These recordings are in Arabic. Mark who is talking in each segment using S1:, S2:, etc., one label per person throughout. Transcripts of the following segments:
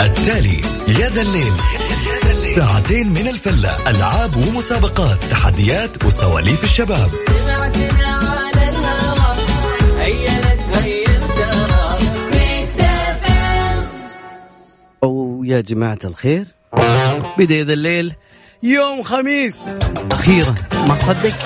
S1: التالي يا ذا الليل. ساعتين من الفلة ألعاب ومسابقات تحديات وسواليف الشباب.
S2: أو يا جماعة الخير بداية ذا الليل يوم خميس. أخيرا ما صدق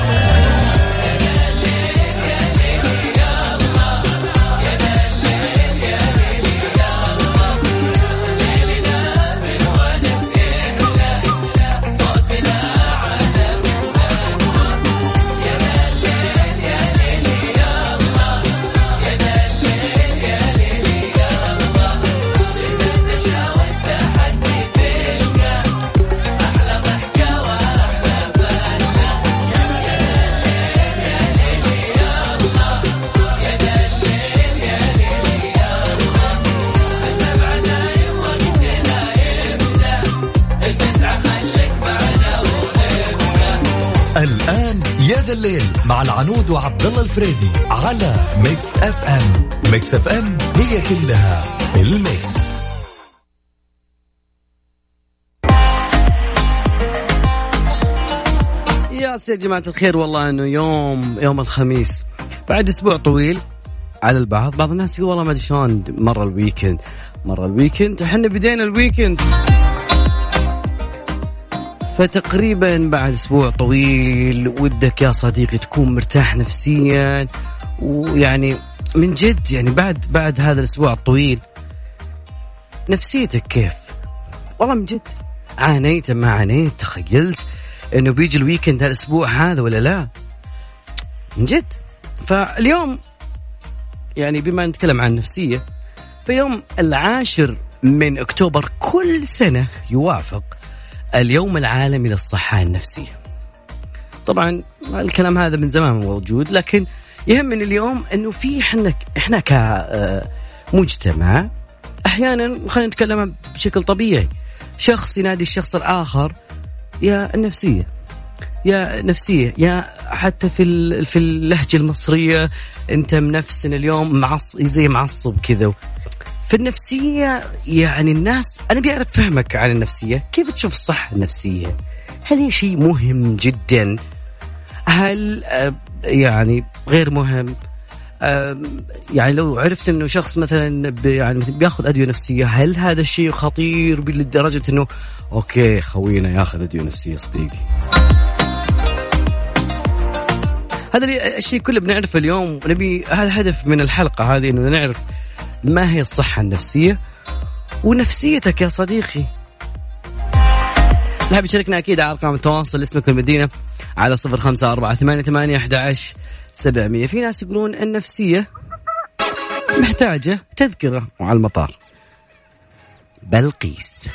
S1: مع العنود وعبد الله الفريدي على Mix FM. Mix FM هي كلها ال
S2: mix. yes يا جماعة الخير والله إنه يوم يوم الخميس. بعد أسبوع طويل على البعض بعض الناس يقول والله ما أدري شلون مر ال weekend مر ال weekend إحنا بدينا ال weekend فتقريبا بعد أسبوع طويل ودك يا صديقي تكون مرتاح نفسيا ويعني من جد يعني بعد بعد هذا الأسبوع الطويل نفسيتك كيف؟ والله من جد عانيت ما عانيت تخيلت إنه بيجي الويكند هالأسبوع هذا ولا لا؟ من جد فاليوم يعني بما نتكلم عن النفسيه فيوم العاشر من أكتوبر كل سنة يوافق اليوم العالمي للصحة النفسية. طبعا الكلام هذا من زمان موجود لكن يهمني اليوم إنه في إحنا إحنا كمجتمع أحيانا خلينا نتكلم بشكل طبيعي. شخص ينادي الشخص الآخر يا النفسية يا نفسية يا حتى في في اللهجة المصرية أنت منفسن اليوم معص زي معصب كذا. في النفسية يعني الناس أنا بيعرف فهمك عن النفسية كيف تشوف الصحة النفسية؟ هل هي شيء مهم جدا؟ هل آه، يعني غير مهم؟ آه، يعني لو عرفت إنه شخص مثلا يعني بياخذ أدوية نفسية هل هذا الشيء خطير لدرجة إنه أوكي خوينا ياخذ أدوية نفسية صديقي هذا الشيء كله بنعرفه اليوم نبي هذا هدف من الحلقة هذه إنه نعرف ما هي الصحة النفسية؟ ونفسيتك يا صديقي. نحب تشاركنا أكيد على أرقام التواصل اسمك والمدينة على صفر خمسة أربعة ثمانية ثمانية أحد سبعمية. في ناس يقولون النفسية محتاجة تذكرة وعلى المطار. بلقيس.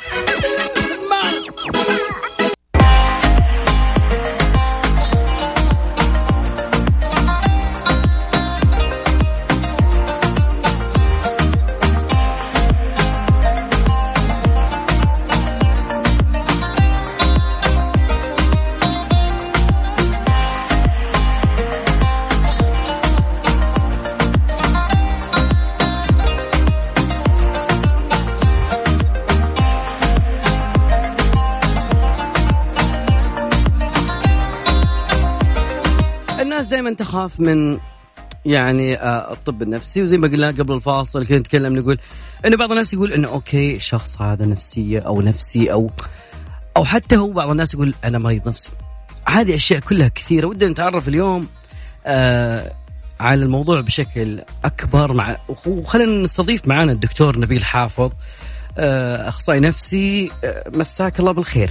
S2: دائما تخاف من يعني آه، الطب النفسي وزي ما قلنا قبل الفاصل كنا نتكلم نقول إنه بعض الناس يقول إنه أوكي الشخص هذا نفسية أو نفسي أو أو حتى هو بعض الناس يقول أنا مريض نفسي. هذه أشياء كلها كثيرة. ودنا نتعرف اليوم آه على الموضوع بشكل أكبر مع وخلينا نستضيف معنا الدكتور نبيل حافظ آه أخصائي نفسي آه مساك الله بالخير.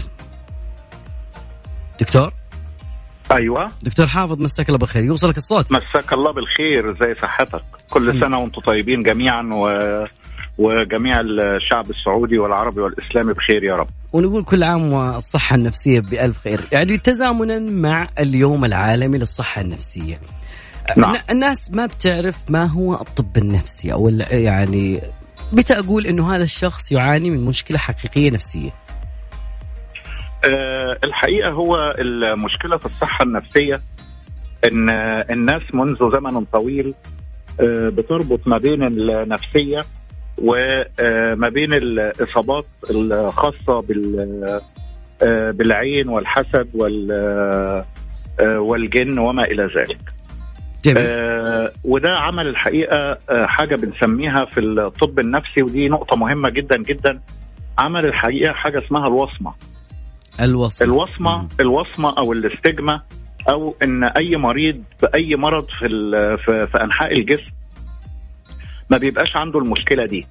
S2: دكتور؟
S3: أيوه.
S2: دكتور حافظ مساك الله بالخير. يوصلك الصوت.
S3: مساك الله بالخير. زي صحتك. كل سنة وأنتم طيبين جميعا و... وجميع الشعب السعودي والعربي والإسلامي بخير يا رب.
S2: ونقول كل عام والصحة النفسية بألف خير. يعني تزامنا مع اليوم العالمي للصحة النفسية. نعم. الناس ما بتعرف ما هو الطب النفسي أو يعني متى أقول أنه هذا الشخص يعاني من مشكلة حقيقية نفسية.
S3: آه، الحقيقة هو المشكلة في الصحة النفسية إن الناس منذ زمن طويل آه، بتربط ما بين النفسية وما بين الإصابات الخاصة بال بالعين والحسد وال والجن وما إلى ذلك.
S2: جميل.
S3: آه وده عمل الحقيقة آه حاجة بنسميها في الطب النفسي ودي نقطة مهمة جدا جدا عمل الحقيقة حاجة اسمها الوصمة
S2: الوصمة.
S3: الوصمة
S2: مم.
S3: الوصمة أو الاستجمة أو إن أي مريض بأي مرض في في, في أنحاء الجسم ما بيبقاش عنده المشكلة دي.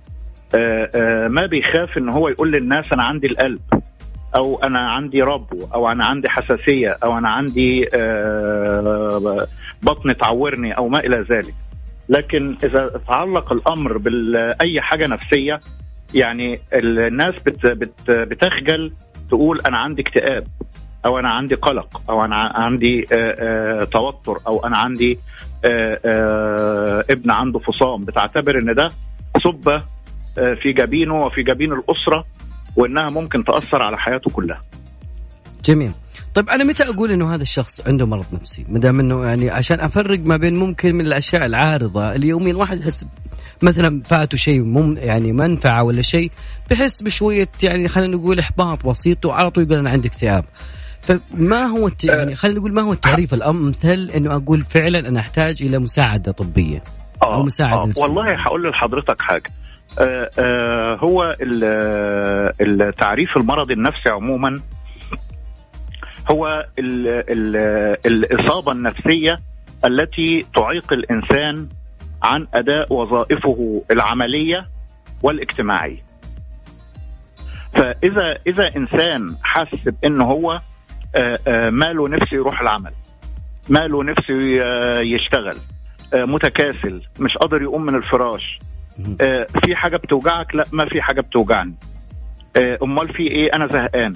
S3: آه آه ما بيخاف إن هو يقول للناس أنا عندي القلب أو أنا عندي ربو أو أنا عندي حساسية أو أنا عندي آه بطن تعورني أو ما إلى ذلك. لكن إذا تعلق الأمر باي حاجة نفسية يعني الناس بت بت بتخجل تقول أنا عندي اكتئاب أو أنا عندي قلق أو أنا عندي توتر أو أنا عندي ابن عنده فصام. بتعتبر إن ده آه، في جبينه وفي جبين الأسرة وإنها ممكن تأثر على حياته كلها.
S2: جميل. طيب أنا متى أقول إنه هذا الشخص عنده مرض نفسي؟ ما دام إنه يعني عشان أفرق ما بين ممكن من الأشياء العارضة اللي يوميا الواحد يحس مثلا فاته شيء مم يعني منفعة ولا شيء بحس بشوية يعني خلينا نقول إحباط بسيط وعلى طول يقول أنا عندي اكتئاب. فما هو الت... يعني خلينا نقول ما هو التعريف الأمثل إنه أقول فعلا أنا أحتاج إلى مساعدة طبية أو مساعدة نفسية.
S3: والله هقول لحضرتك حاجة. آه آه هو ال- التعريف المرض النفسي عموما هو ال ال الإصابة النفسية التي تعيق الإنسان عن أداء وظائفه العملية والاجتماعية. فإذا إذا إنسان حس بإنه هو آه، آه، ماله نفسه يروح العمل ماله نفسه ي- يشتغل آه، متكاسل مش قادر يقوم من الفراش. آه، في حاجة بتوجعك؟ لا ما في حاجة بتوجعني. آه، أمال في إيه؟ أنا زهقان.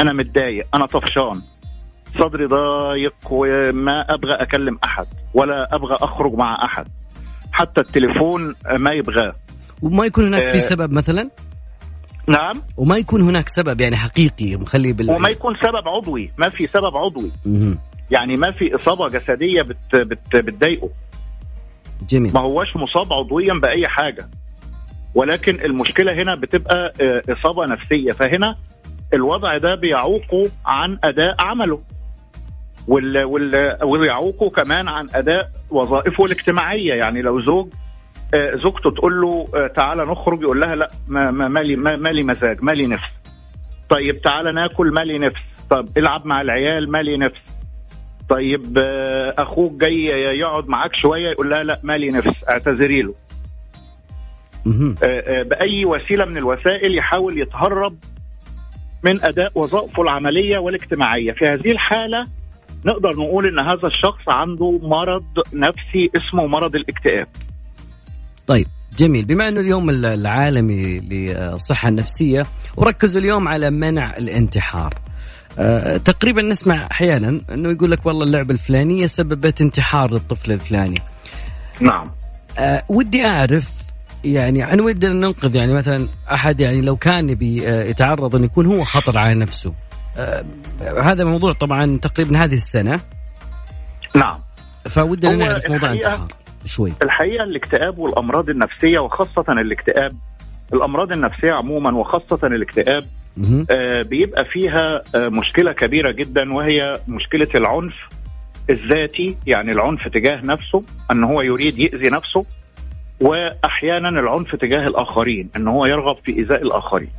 S3: أنا متضايق. أنا طفشان. صدري ضايق وما أبغى أكلم أحد ولا أبغى أخرج مع أحد. حتى التليفون ما يبغاه.
S2: وما يكون هناك في
S3: آه.
S2: سبب مثلا؟
S3: نعم.
S2: وما يكون هناك سبب يعني حقيقي مخلي بال
S3: وما يكون سبب عضوي. ما في سبب عضوي.
S2: مهم.
S3: يعني ما في إصابة جسدية بت بت بتضايقه.
S2: جميل.
S3: ما هوش مصاب عضويا بأي حاجة. ولكن المشكلة هنا بتبقى آه، إصابة نفسية. فهنا الوضع ده بيعوقه عن أداء عمله. وال وال ويعوقه كمان عن أداء وظائفه الاجتماعية. يعني لو زوج آه، زوجته تقول له آه، تعالى نخرج يقول لها لا ما ما- مالي ما- مالي مزاج مالي نفس. طيب تعالى ناكل مالي نفس. طب العب مع العيال مالي نفس. طيب آه، أخوك جاي يقعد معاك شوية يقول لها لا مالي نفس. اعتذري له. بأي وسيلة من الوسائل يحاول يتهرب من أداء وظائفه العملية والاجتماعية. في هذه الحالة نقدر نقول إن هذا الشخص عنده مرض نفسي اسمه مرض الاكتئاب.
S2: طيب جميل. بما إنه اليوم العالمي للصحة النفسية وركزوا اليوم على منع الانتحار. أه تقريبا نسمع أحيانا إنه يقول لك والله اللعبة الفلانية سببت انتحار للطفل الفلاني.
S3: نعم.
S2: أه ودي أعرف يعني عن ودي أن ننقذ يعني مثلا أحد يعني لو كان يبي آه، يتعرض انه يكون هو خطر على نفسه. أه هذا موضوع طبعا تقريبا هذه السنة.
S3: نعم.
S2: فودنا نعرف موضوع الانتحار شوي.
S3: الحقيقة الاكتئاب والأمراض النفسية وخاصة الاكتئاب الأمراض النفسية عموما وخاصة الاكتئاب. آه، بيبقى فيها آه، مشكلة كبيرة جدا وهي مشكلة العنف الذاتي يعني العنف تجاه نفسه أن هو يريد يأذي نفسه وأحيانا العنف تجاه الآخرين أن هو يرغب في إيذاء الآخرين.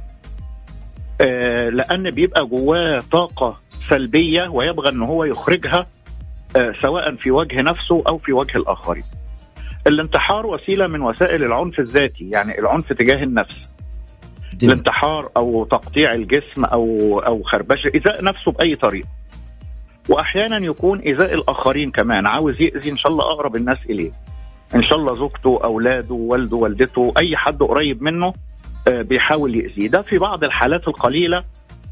S3: آه، لأن بيبقى جواه طاقة سلبية ويبغى أن هو يخرجها آه، سواء في وجه نفسه أو في وجه الآخرين. الانتحار وسيلة من وسائل العنف الذاتي يعني العنف تجاه النفس.
S2: جميل.
S3: الانتحار أو تقطيع الجسم أو أو خربشة ايذاء نفسه بأي طريقة. واحيانا يكون ايذاء الآخرين كمان عاوز يأذي إن شاء الله أقرب الناس إليه. إن شاء الله زوجته أولاده والده والدته أي حد قريب منه بيحاول يأذيه. ده في بعض الحالات القليلة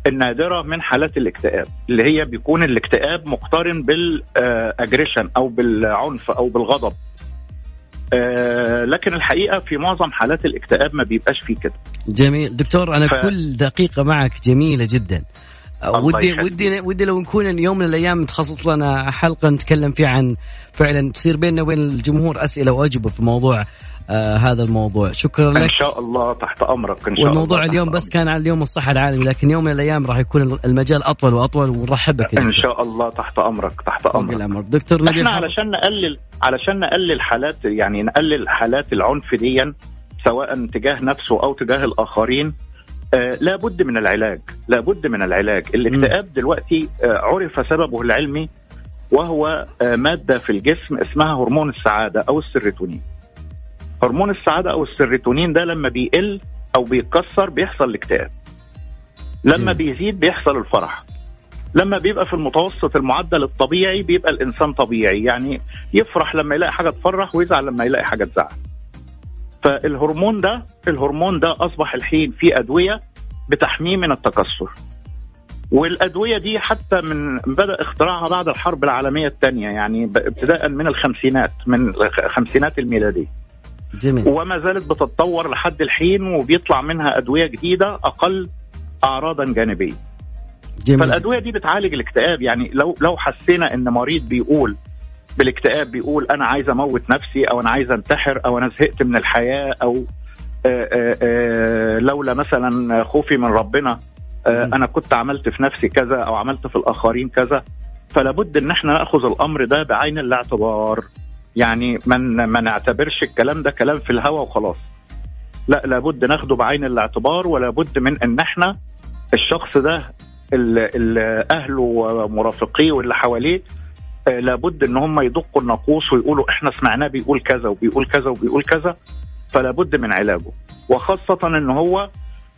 S3: النادرة من حالات الاكتئاب اللي هي بيكون الاكتئاب مقترن بالاجريشن أو بالعنف أو بالغضب. آه، لكن الحقيقة في معظم حالات الاكتئاب ما بيبقاش فيه كده.
S2: جميل. دكتور أنا
S3: ف-.
S2: كل دقيقة معك جميلة جدا. ودي. ودي ودي لو نكون يوم من الأيام تخصص لنا حلقة نتكلم فيها عن فعلا تصير بيننا وبين الجمهور أسئلة وأجوبة في موضوع آه هذا الموضوع شكرا
S3: إن
S2: لك
S3: شاء الله تحت أمرك إن شاء
S2: والموضوع
S3: الله
S2: اليوم بس كان عن اليوم الصحة العالمي لكن يوم من الأيام راح يكون المجال أطول وأطول ونرحب بك.
S3: إن شاء الله تحت أمرك تحت أمرك
S2: الامر دكتور إحنا.
S3: علشان نقلل علشان نقلل حالات يعني نقلل حالات العنف ديا سواء تجاه نفسه أو تجاه الآخرين آه لابد من العلاج لابد من العلاج. الاكتئاب دلوقتي آه عرف سببه العلمي وهو آه مادة في الجسم اسمها هرمون السعادة أو السيروتونين. هرمون السعادة أو السيروتونين ده لما بيقل أو بيتكسر بيحصل الاكتئاب. لما. بيزيد بيحصل الفرح. لما بيبقى في المتوسط المعدل الطبيعي بيبقى الإنسان طبيعي يعني يفرح لما يلاقي حاجة تفرح ويزعل لما يلاقي حاجة تزعل. فالهرمون ده الهرمون ده أصبح الحين في أدوية بتحميه من التكسر. والأدوية دي حتى من بدأ اختراعها بعد الحرب العالمية الثانية يعني ابتداء من الخمسينات من الخمسينات الميلادية.
S2: جميل.
S3: وما زالت بتتطور لحد الحين وبيطلع منها أدوية جديدة أقل اعراضا جانبية.
S2: جميل.
S3: فالأدوية دي بتعالج الاكتئاب يعني لو لو حسينا إن مريض بيقول بالاكتئاب بيقول أنا عايز أموت نفسي أو أنا عايز أنتحر أو أنا زهقت من الحياة أو آآ آآ لولا مثلا خوفي من ربنا آه،. أنا كنت عملت في نفسي كذا أو عملت في الآخرين كذا. فلا بد إن إحنا نأخذ الأمر ده بعين الاعتبار. يعني ما ما نعتبرش الكلام ده كلام في الهوا وخلاص. لا لابد ناخده بعين الاعتبار ولا بد من إن إحنا الشخص ده ال- ال- أهله ومرافقيه واللي حواليه آه، لابد إن هم يدقوا الناقوس ويقولوا إحنا سمعناه بيقول كذا وبيقول كذا وبيقول كذا فلا بد من علاجه. وخاصة إن هو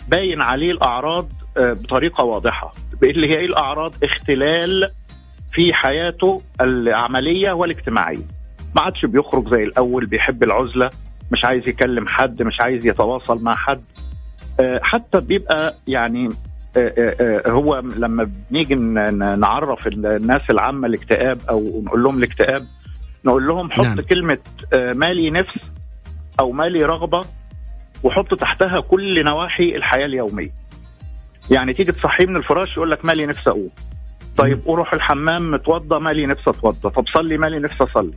S3: باين عليه الأعراض آه، بطريقة واضحة اللي هي إيه الأعراض؟ اختلال في حياته العملية والاجتماعية. ما عادش بيخرج زي الأول بيحب العزلة مش عايز يكلم حد مش عايز يتواصل مع حد. آه، حتى بيبقى يعني آه، آه، آه، هو لما بنيجي نعرف الناس العامة الاكتئاب أو نقول لهم الاكتئاب نقول لهم حط
S2: نعم.
S3: كلمة آه، مالي نفس أو مالي رغبة وحط تحتها كل نواحي الحياة اليومية. يعني تيجي تصحيه من الفراش يقول لك مالي نفسي اقوم. طيب أروح الحمام متوضى مالي نفسي أتوضى، طب صلي مالي نفسي أصلي.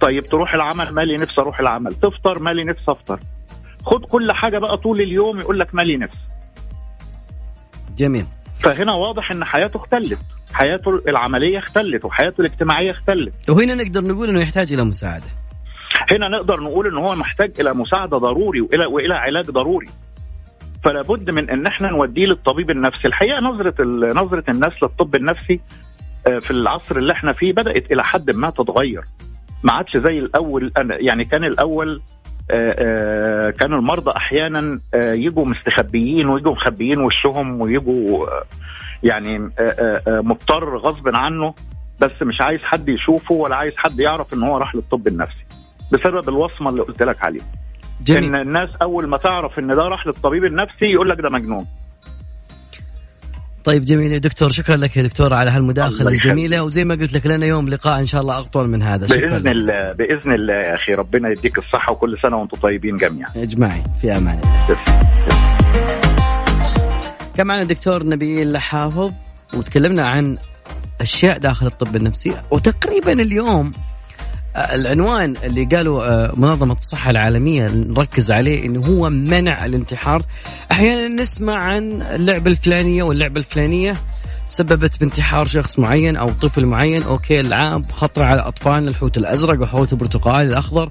S3: طيب تروح العمل مالي نفسي أروح العمل، تفطر مالي نفسي أفطر. خد كل حاجة بقى طول اليوم يقول لك مالي نفسي.
S2: جميل.
S3: فهنا واضح إن حياته اختلت، حياته العملية اختلت وحياته الاجتماعية اختلت.
S2: وهنا نقدر نقول إنه يحتاج إلى مساعدة.
S3: هنا نقدر نقول ان هو محتاج إلى مساعدة ضروري وإلى وإلى علاج ضروري. فلا بد من إن إحنا نوديه للطبيب النفسي. الحقيقة نظرة نظرة الناس للطب النفسي آه، في العصر اللي إحنا فيه بدأت إلى حد ما تتغير. ما عادش زي الأول. يعني كان الأول كان المرضى أحيانا آه، يجوا مستخبيين ويجوا مخبيين وشهم ويجوا آه، يعني آه، آه، آه، مضطر غصب عنه بس مش عايز حد يشوفه ولا عايز حد يعرف إن هو راح للطب النفسي بسبب الوصمة اللي قلت لك عليها. إن
S2: جميل
S3: الناس أول ما تعرف إن ده راح للطبيب النفسي يقول لك ده مجنون.
S2: طيب جميل. يا دكتور شكرا لك يا دكتور على
S3: هالمداخلة.
S2: الجميلة. وزي ما قلت لك لنا يوم لقاء إن شاء الله اطول من هذا. شكرا بإذن
S3: الله بإذن الله يا أخي. ربنا يديك الصحة وكل سنة وأنتم طيبين جميعا.
S2: اجمعين في أمان الله. كان معنا الدكتور نبيل حافظ وتكلمنا عن أشياء داخل الطب النفسي وتقريبا اليوم العنوان اللي قالوا آه، منظمة الصحة العالمية نركز عليه إنه هو منع الانتحار. أحيانا نسمع عن اللعبة الفلانية واللعبة الفلانية سببت بانتحار شخص معين أو طفل معين. أوكي العاب خطر على اطفالنا الحوت الأزرق والحوت البرتقالي الأخضر.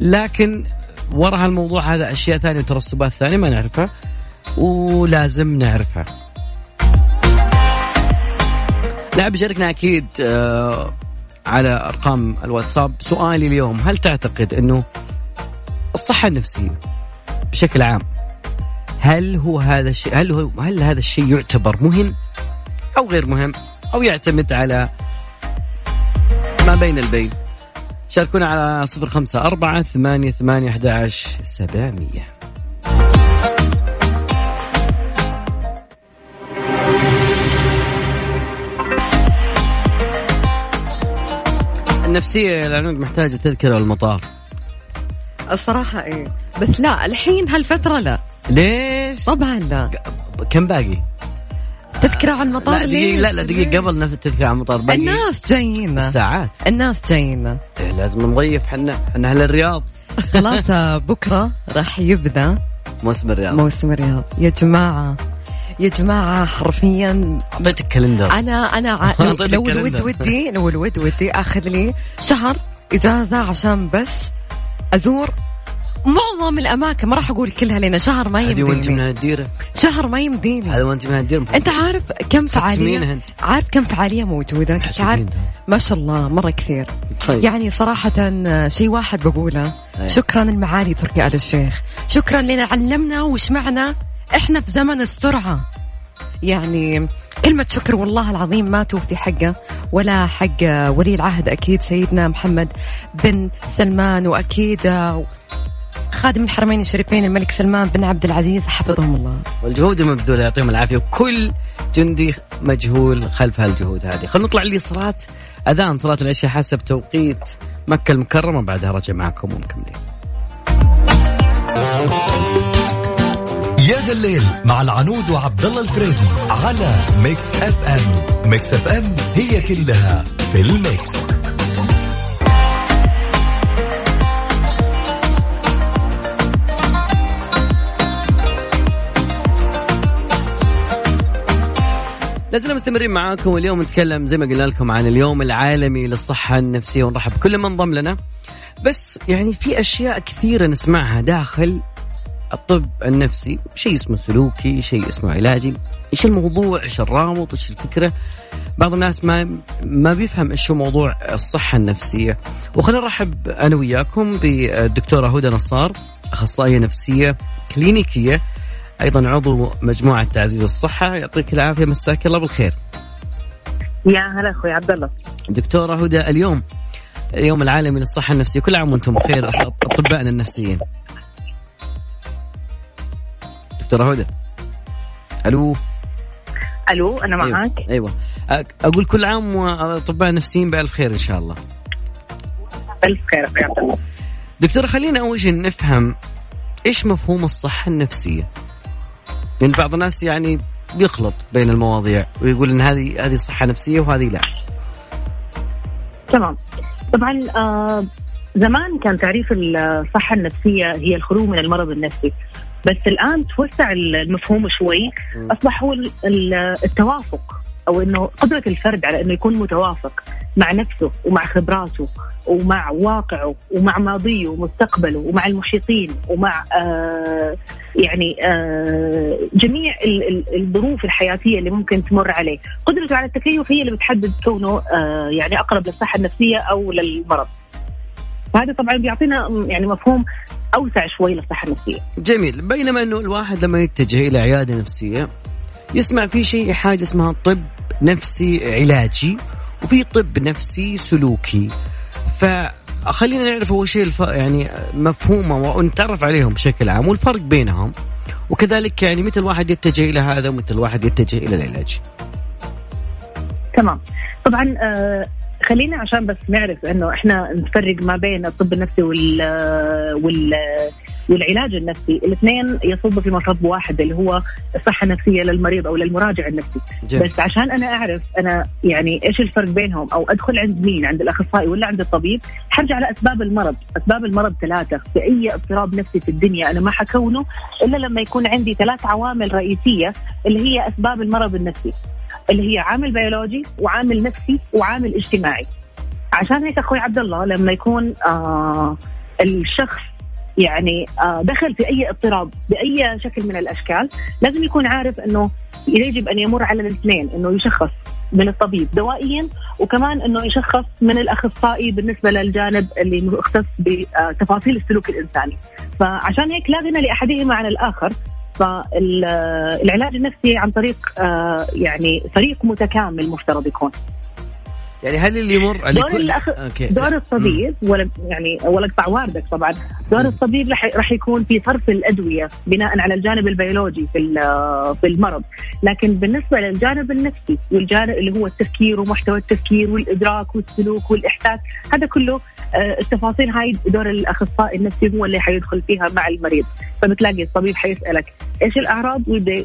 S2: لكن وراء هالموضوع هذا أشياء ثانية وترسبات ثانية ما نعرفها ولازم نعرفها. لا بيشاركنا أكيد آه على أرقام الواتساب سؤالي اليوم هل تعتقد إنه الصحة النفسية بشكل عام هل هو هذا الشيء هل هو هل هذا الشيء يعتبر مهم أو غير مهم أو يعتمد على ما بين البين؟ شاركونا على صفر خمسة أربعة ثمانية ثمانية أحد عشر سبعمية. النفسية يا العنود محتاجة تذكرة المطار
S4: الصراحة إيه. بس لا الحين هالفترة لا.
S2: ليش؟
S4: طبعا لا.
S2: كم باقي؟
S4: تذكرة على المطار
S2: لا دقيقة لا؟ لا دقيقة قبل نفس التذكرة على المطار باقي
S4: الناس جايين.
S2: ساعات
S4: الناس جايين.
S2: إيه لازم نضيف حنا حنا أهل الرياض.
S4: خلاص بكرة راح يبدأ
S2: موسم الرياض.
S4: موسم الرياض. يا جماعة يا جماعة حرفيا
S2: أعطيتك كالندر.
S4: أنا أنا ع... لو, الود. ودي لو الود ودي أخذ لي شهر إجازة عشان بس أزور معظم الأماكن. ما راح أقول كلها لأن شهر ما
S2: هذه وأنت من
S4: يمديني
S2: هالديرة؟
S4: شهر ما يمديني.
S2: هذا وأنت من هالديرة.
S4: أنت عارف كم
S2: فعالية.
S4: عارف كم فعالية موجوده عارف. ما شاء الله مرة كثير.
S2: طيب.
S4: يعني صراحة شيء واحد بقوله.
S2: أيه.
S4: شكرا المعالي تركي آل الشيخ. شكرا لنا علمنا وشمعنا إحنا في زمن السرعة. يعني كلمة شكر والله العظيم ما توفي حقه ولا حق ولي العهد أكيد سيدنا محمد بن سلمان وأكيد خادم الحرمين الشريفين الملك سلمان بن عبد العزيز حفظهم الله.
S2: والجهود المبذولة يعطيهم العافية وكل جندي مجهول خلف هالجهود هذه. خلينا نطلع لي صلاة أذان صلاة العشاء حسب توقيت مكة المكرمة بعدها رجع معكم ومكملين.
S1: يا ذا الليل مع العنود وعبد الله الفريدي على ميكس اف ام ميكس FM هي كلها في ال mix.
S2: لازلنا مستمرين معاكم واليوم نتكلم زي ما قلنا لكم عن اليوم العالمي للصحة النفسية ونرحب بكل من انضم لنا. بس يعني في أشياء كثيرة نسمعها داخل الطب النفسي شيء اسمه سلوكي شيء اسمه علاجي. إيش الموضوع؟ إيش الرابط؟ إيش الفكرة؟ بعض الناس ما ما بيفهم إيش هو موضوع الصحة النفسية. وخلينا نرحب أنا وياكم بالدكتورة هدى نصار أخصائية نفسية كلينيكية أيضا عضو مجموعة تعزيز الصحة. يعطيك العافية مساك الله بالخير.
S5: يا هلا أخوي عبد الله.
S2: دكتورة هدى اليوم اليوم العالمي للصحة النفسية. كل عام وأنتم بخير أطبائنا النفسيين. دكتورة هدى. ألو؟
S5: ألو أنا معك
S2: أيوه, أيوة. أقول كل عام وأطباء النفسيين بألف خير إن شاء الله.
S5: ألف خير
S2: دكتورة خلينا أول شيء نفهم إيش مفهوم الصحة النفسية؟ لأن بعض الناس يعني بيخلط بين المواضيع ويقول إن هذه هذه صحة نفسية وهذه لا.
S5: تمام. طبعا آه زمان كان تعريف الصحة النفسية هي الخلو من المرض النفسي. بس الآن توسع المفهوم شوي. اصبح هو ال- ال- التوافق أو إنه قدرة الفرد على إنه يكون متوافق مع نفسه ومع خبراته ومع واقعه ومع ماضيه ومستقبله ومع المحيطين ومع آه يعني آه جميع ال- ال- الظروف الحياتية اللي ممكن تمر عليه، قدرته على التكيف هي اللي بتحدد كونه آه يعني أقرب للصحة النفسية أو للمرض. فهذا طبعا بيعطينا يعني مفهوم أوسع شوي للصحة النفسية.
S2: جميل. بينما إنه الواحد لما يتجه إلى عيادة نفسية يسمع في شيء حاجة اسمها طب نفسي علاجي وفي طب نفسي سلوكي. فخلينا نعرف أول شيء الف... يعني مفهومه ونتعرف عليهم بشكل عام والفرق بينهم. وكذلك يعني متى الواحد يتجه إلى هذا ومتى الواحد يتجه إلى العلاج.
S5: تمام. طبعا آه خلينا عشان بس نعرف إنه إحنا نفرق ما بين الطب النفسي وال وال والعلاج النفسي. الاثنين يصبوا في مصب واحد اللي هو الصحة النفسية للمريض أو للمراجع النفسي.
S2: جميل.
S5: بس عشان أنا أعرف أنا يعني إيش الفرق بينهم أو أدخل عند مين؟ عند الأخصائي ولا عند الطبيب؟ حرجع على اسباب المرض. أسباب المرض ثلاثة. في أي اضطراب نفسي في الدنيا أنا ما حكونه إلا لما يكون عندي ثلاث عوامل رئيسية اللي هي أسباب المرض النفسي. اللي هي عامل بيولوجي وعامل نفسي وعامل اجتماعي. عشان هيك أخوي عبد الله لما يكون آه الشخص يعني آه دخل في أي اضطراب بأي شكل من الأشكال لازم يكون عارف إنه يجب أن يمر على الاثنين إنه يشخص من الطبيب دوائيا وكمان إنه يشخص من الأخصائي بالنسبة للجانب اللي مختص بتفاصيل السلوك الإنساني. فعشان هيك لا غنى لأحدهما عن الآخر فالعلاج النفسي عن طريق آه، يعني فريق متكامل مفترض يكون.
S2: يعني هل اللي يمر
S5: دور الأخ...
S2: okay.
S5: دور الطبيب ولا يعني ولا اقطع واردك طبعا. دور الطبيب راح يكون في صرف الأدوية بناء على الجانب البيولوجي في في المرض. لكن بالنسبة للجانب النفسي والجانب اللي هو التفكير ومحتوى التفكير والإدراك والسلوك والإحساس هذا كله آه، التفاصيل هاي دور الأخصائي النفسي هو اللي حيدخل فيها مع المريض. فبتلاقي الطبيب حيسألك إيش الأعراض ويبدأ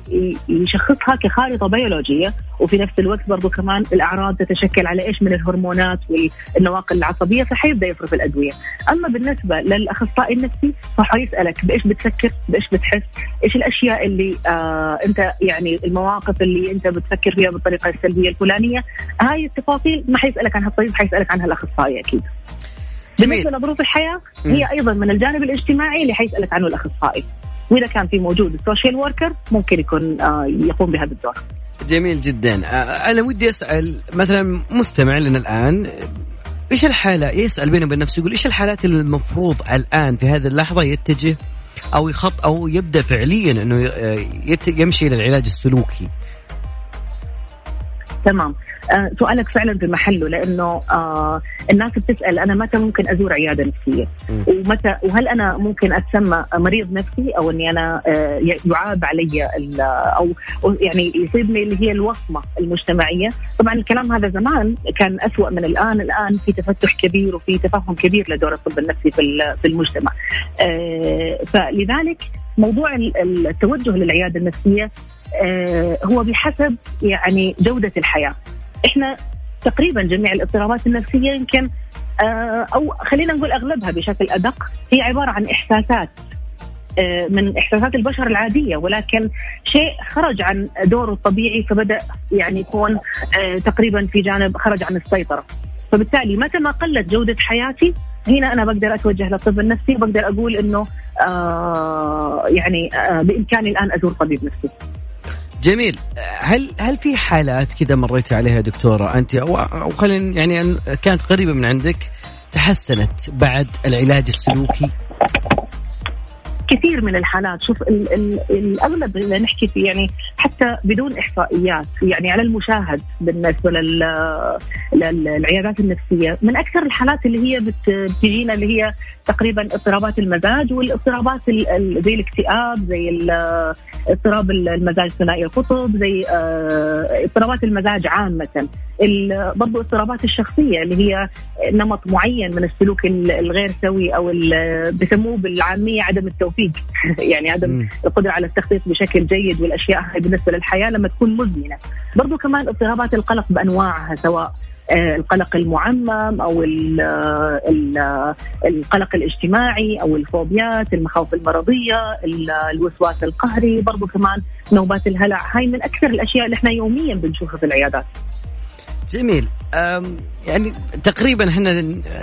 S5: يشخصها كخارطة بيولوجية وفي نفس الوقت برضو كمان الأعراض تتشكل على إيش؟ من الهرمونات والنواقل العصبية فحيبدا يصرف الأدوية. أما بالنسبة للأخصائي النفسي فحيسالك بإيش بتفكر بإيش بتحس إيش الأشياء اللي آه أنت يعني المواقف اللي أنت بتفكر فيها بالطريقة السلبية الفلانية. هاي التفاصيل ما حيسألك عنها الطبيب حيسألك عنها الأخصائي أكيد. جميل. بالنسبة لظروف الحياة هي أيضا من الجانب الاجتماعي اللي حيسألك عنه الأخصائي. وإذا كان في موجود ال social worker ممكن يكون آه يقوم بهذا الدور.
S2: جميل جدا. آه، أنا ودي أسأل مثلا مستمع لنا الآن إيش الحالة؟ يسأل بينه وبين نفسه يقول إيش الحالات المفروض الآن في هذه اللحظة يتجه أو يخط أو يبدأ فعليا إنه يمشي إلى العلاج السلوكي؟
S5: تمام. آه سؤالك فعلا في محله لأنه آه الناس بتسأل أنا متى ممكن أزور عيادة نفسية؟ ومتى وهل أنا ممكن أتسمى مريض نفسي أو إني أنا آه يعاب علي أو يعني يصيبني اللي هي الوصمة المجتمعية؟ طبعا الكلام هذا زمان كان أسوأ من الآن. الآن في تفتح كبير وفي تفهم كبير لدور الطب النفسي في في المجتمع. آه فلذلك موضوع التوجه للعيادة النفسية آه، هو بحسب يعني جودة الحياة. إحنا تقريبا جميع الاضطرابات النفسية يمكن آه، أو خلينا نقول أغلبها بشكل أدق هي عبارة عن إحساسات آه، من إحساسات البشر العادية ولكن شيء خرج عن دوره الطبيعي فبدأ يعني يكون تقريبا في جانب خرج عن السيطرة فبالتالي متى ما قلت جودة حياتي هنا أنا بقدر أتوجه للطب النفسي وبقدر أقول إنه آه يعني آه بإمكاني الآن أزور طبيب نفسي.
S2: جميل. هل هل في حالات كذا مريتي عليها دكتورة؟ أنت أو أو خلينا يعني كانت قريبة من عندك تحسنت بعد العلاج السلوكي؟
S5: كثير من الحالات. شوف ال ال الأغلب اللي نحكي فيه يعني حتى بدون إحصائيات يعني على المشاهد بالنسبة للعيادات النفسية. من أكثر الحالات اللي هي بتجينا اللي هي تقريبا اضطرابات المزاج والاضطرابات زي الاكتئاب زي اضطراب المزاج ثنائي القطب زي آه، اضطرابات المزاج عامة. برضو اضطرابات الشخصية اللي هي نمط معين من السلوك الغير سوي أو بسموه بالعامية عدم التوفيق. يعني عدم القدرة على التخطيط بشكل جيد والأشياء هاي بالنسبة للحياة لما تكون مزمنة. برضو كمان اضطرابات القلق بأنواعها سواء القلق المعمم أو القلق الاجتماعي أو الفوبيات المخاوف المرضية الوسواس القهري برضو كمان نوبات الهلع. هاي من أكثر الأشياء اللي إحنا يوميا بنشوفها في العيادات.
S2: جميل. يعني تقريبا إحنا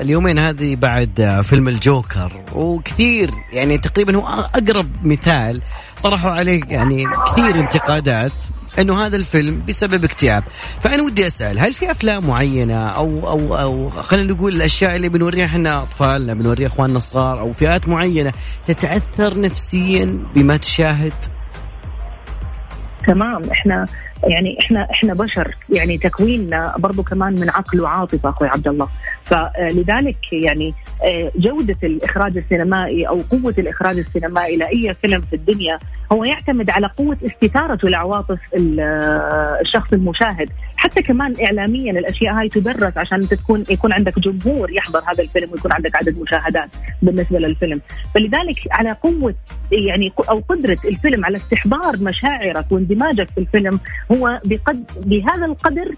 S2: اليومين هذه بعد فيلم الجوكر وكثير يعني تقريبا هو أقرب مثال طرحوا عليه يعني كثير انتقادات. إنه هذا الفيلم بسبب اكتئاب. فأنا ودي أسأل هل في أفلام معينة أو أو أو خلينا نقول الأشياء اللي بنوريها إحنا أطفالنا بنوريها إخواننا الصغار أو فئات معينة تتأثر نفسيا بما تشاهد
S5: تمام. إحنا يعني إحنا إحنا بشر. يعني تكويننا برضو كمان من عقل وعاطفة أخوي عبد الله. فلذلك يعني آه، جودة الإخراج السينمائي أو قوة الإخراج السينمائي لأي فيلم في الدنيا هو يعتمد على قوة استثارته لعواطف آه، الشخص المشاهد. حتى كمان اعلاميا الأشياء هاي تدرس عشان تكون يكون عندك جمهور يحضر هذا الفيلم ويكون عندك عدد مشاهدات بالنسبة للفيلم. فلذلك على قوه يعني أو قدرة الفيلم على استحضار مشاعرك واندماجك في الفيلم هو بقد بهذا القدر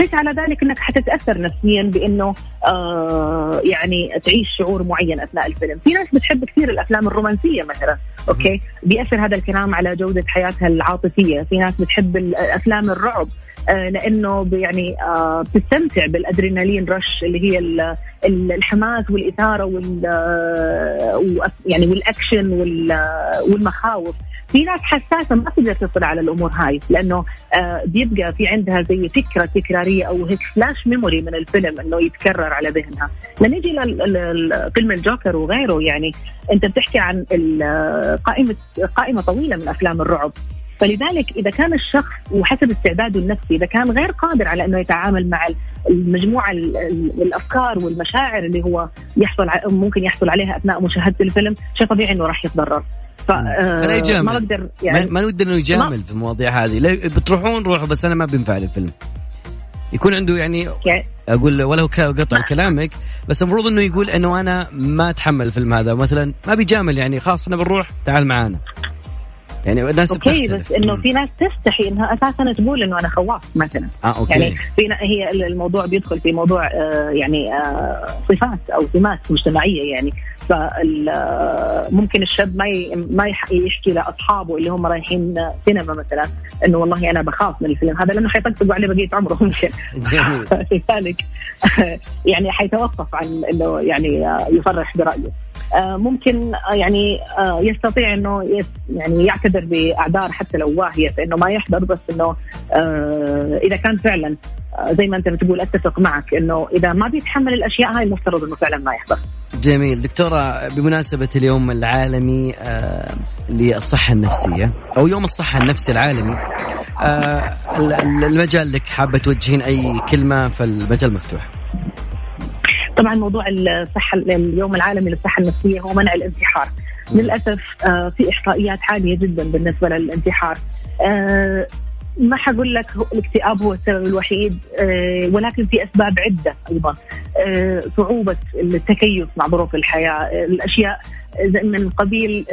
S5: قس على ذلك إنك حتتأثر نفسيا بإنه آه يعني تعيش شعور معين أثناء الفيلم، في ناس بتحب كثير الأفلام الرومانسية مثلا، أوكي؟ بيأثر هذا الكلام على جودة حياتها العاطفية، في ناس بتحب أفلام الرعب. لأنه يعني آه بتستمتع بالأدرينالين رش اللي هي الحماس والإثارة وال آه، يعني والأكشن والمخاوف. في ناس حساسة ما تقدر تطلع على الأمور هاي لأنه آه بيبقى في عندها زي فكرة تكرارية أو هيك flash memory من الفيلم إنه يتكرر على ذهنها. لنيجي لفيلم الجوكر وغيره يعني أنت بتحكي عن قائمة قائمة طويلة من أفلام الرعب. فلذلك إذا كان الشخص وحسب استعداده النفسي إذا كان غير قادر على إنه يتعامل مع المجموعة الأفكار والمشاعر اللي هو يحصل ممكن يحصل عليها أثناء مشاهدة الفيلم شيء طبيعي انه راح يتضرر.
S2: ف ما بقدر يعني ما نود إنه يجامل في المواضيع هذه. بتروحون روحوا بس أنا ما بينفع الفيلم. يكون عنده يعني أقول ولو قطع كلامك بس المفروض إنه يقول إنه أنا ما أتحمل الفيلم هذا. مثلا ما بيجامل يعني خلاص إحنا بنروح تعال معانا. يعني الناس
S5: okay بتختلف. بس انه في ناس تستحي إنها أساسا تقول إنه أنا خواف مثلا.
S2: آه okay.
S5: يعني في هي الموضوع بيدخل في موضوع آه يعني آه صفات أو سمات مجتمعية يعني. فممكن الشاب ما ما يحكي لأصحابه اللي هم رايحين سينما مثلا إنه والله أنا بخاف من الفيلم هذا لأنه حيطقطقوا عليه بقية عمره ممكن. لذلك يعني حيتوقف عن إنه يعني يفرح برأيه. آه، ممكن آه، يعني آه، يستطيع إنه يعني يعتذر بأعذار حتى لو واهية فانه ما يحضر بس إنه إذا كان فعلا زي ما أنت بتقول أتفق معك إنه إذا ما بيتحمل الأشياء هاي المفترض إنه فعلا ما يحضر.
S2: جميل دكتورة بمناسبة اليوم العالمي للصحة النفسية أو يوم الصحة النفسي العالمي المجال لك حابة توجهين أي كلمة فالمجال مفتوح
S5: طبعا موضوع الصحة اليوم العالمي للصحة النفسية هو منع الانتحار. للأسف آه، في إحصائيات عالية جدا بالنسبة للانتحار. آه، ما حقول لك الاكتئاب هو السبب الوحيد آه، ولكن في أسباب عدة أيضا. صعوبة التكيف مع ظروف الحياة الأشياء من قبيل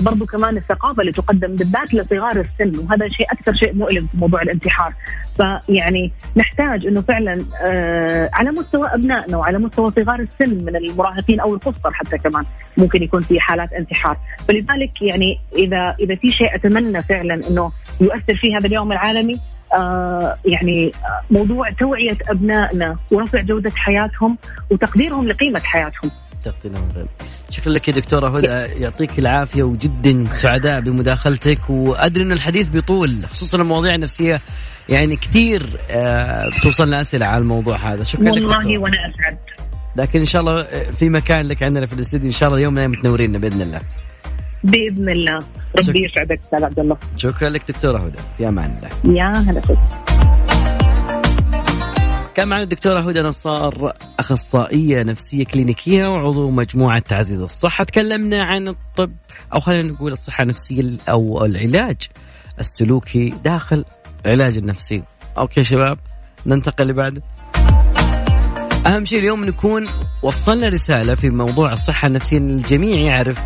S5: برضو كمان الثقافة اللي تقدم بالذات لصغار السن وهذا شيء أكثر شيء مؤلم في موضوع الانتحار. فيعني نحتاج أنه فعلا آه على مستوى أبنائنا وعلى مستوى صغار السن من المراهقين أو القصر حتى كمان ممكن يكون في حالات انتحار. فلذلك يعني إذا إذا في شيء أتمنى فعلا أنه يؤثر فيه هذا اليوم العالمي آه يعني موضوع توعية أبنائنا ورفع جودة حياتهم وتقديرهم لقيمة حياتهم.
S2: تقديرهم شكرا لك يا دكتورة هدى يعطيك العافية وجدا سعداء بمداخلتك. وأدري أن الحديث بيطول خصوصا المواضيع النفسية يعني كثير آه، بتوصلنا أسئلة على الموضوع هذا.
S5: شكرا والله لك والله وأنا أسعد.
S2: لكن إن شاء الله آه، في مكان لك عندنا في الاستديو إن شاء الله يوم من تنورينا بإذن الله.
S5: بإذن الله. ربي يسعدك أستاذ عبد الله.
S2: شكرا لك دكتورة هدى. في أمان الله.
S5: يا هلا
S2: كان معنا الدكتورة هدى نصار أخصائية نفسية كلينيكية وعضو مجموعة تعزيز الصحة. تكلمنا عن الطب أو خلينا نقول الصحة النفسية أو العلاج السلوكي داخل العلاج النفسي. أوكي شباب ننتقل لبعد. أهم شيء اليوم نكون وصلنا رسالة في موضوع الصحة النفسية. أن الجميع يعرف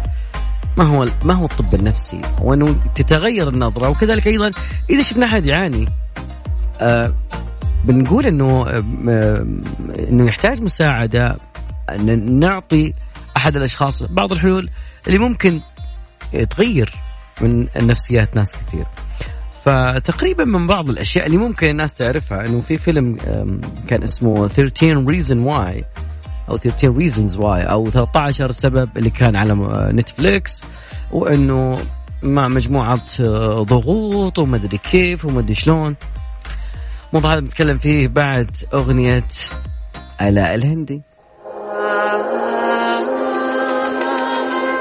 S2: ما هو ما هو الطب النفسي وأنه تتغير النظرة. وكذلك أيضا إذا شفنا أحد يعاني آه بنقول إنه إنه يحتاج مساعدة أن نعطي أحد الأشخاص بعض الحلول اللي ممكن تغير من نفسيات ناس كثير. فتقريبا من بعض الأشياء اللي ممكن الناس تعرفها إنه في فيلم كان اسمه 13 reason why أو 13 reasons why أو 13 سبب اللي كان على نتفليكس وإنه مع مجموعة ضغوط وما أدري كيف وما أدري شلون الموضوع هذا بنتكلم فيه بعد أغنية آلاء الهندي.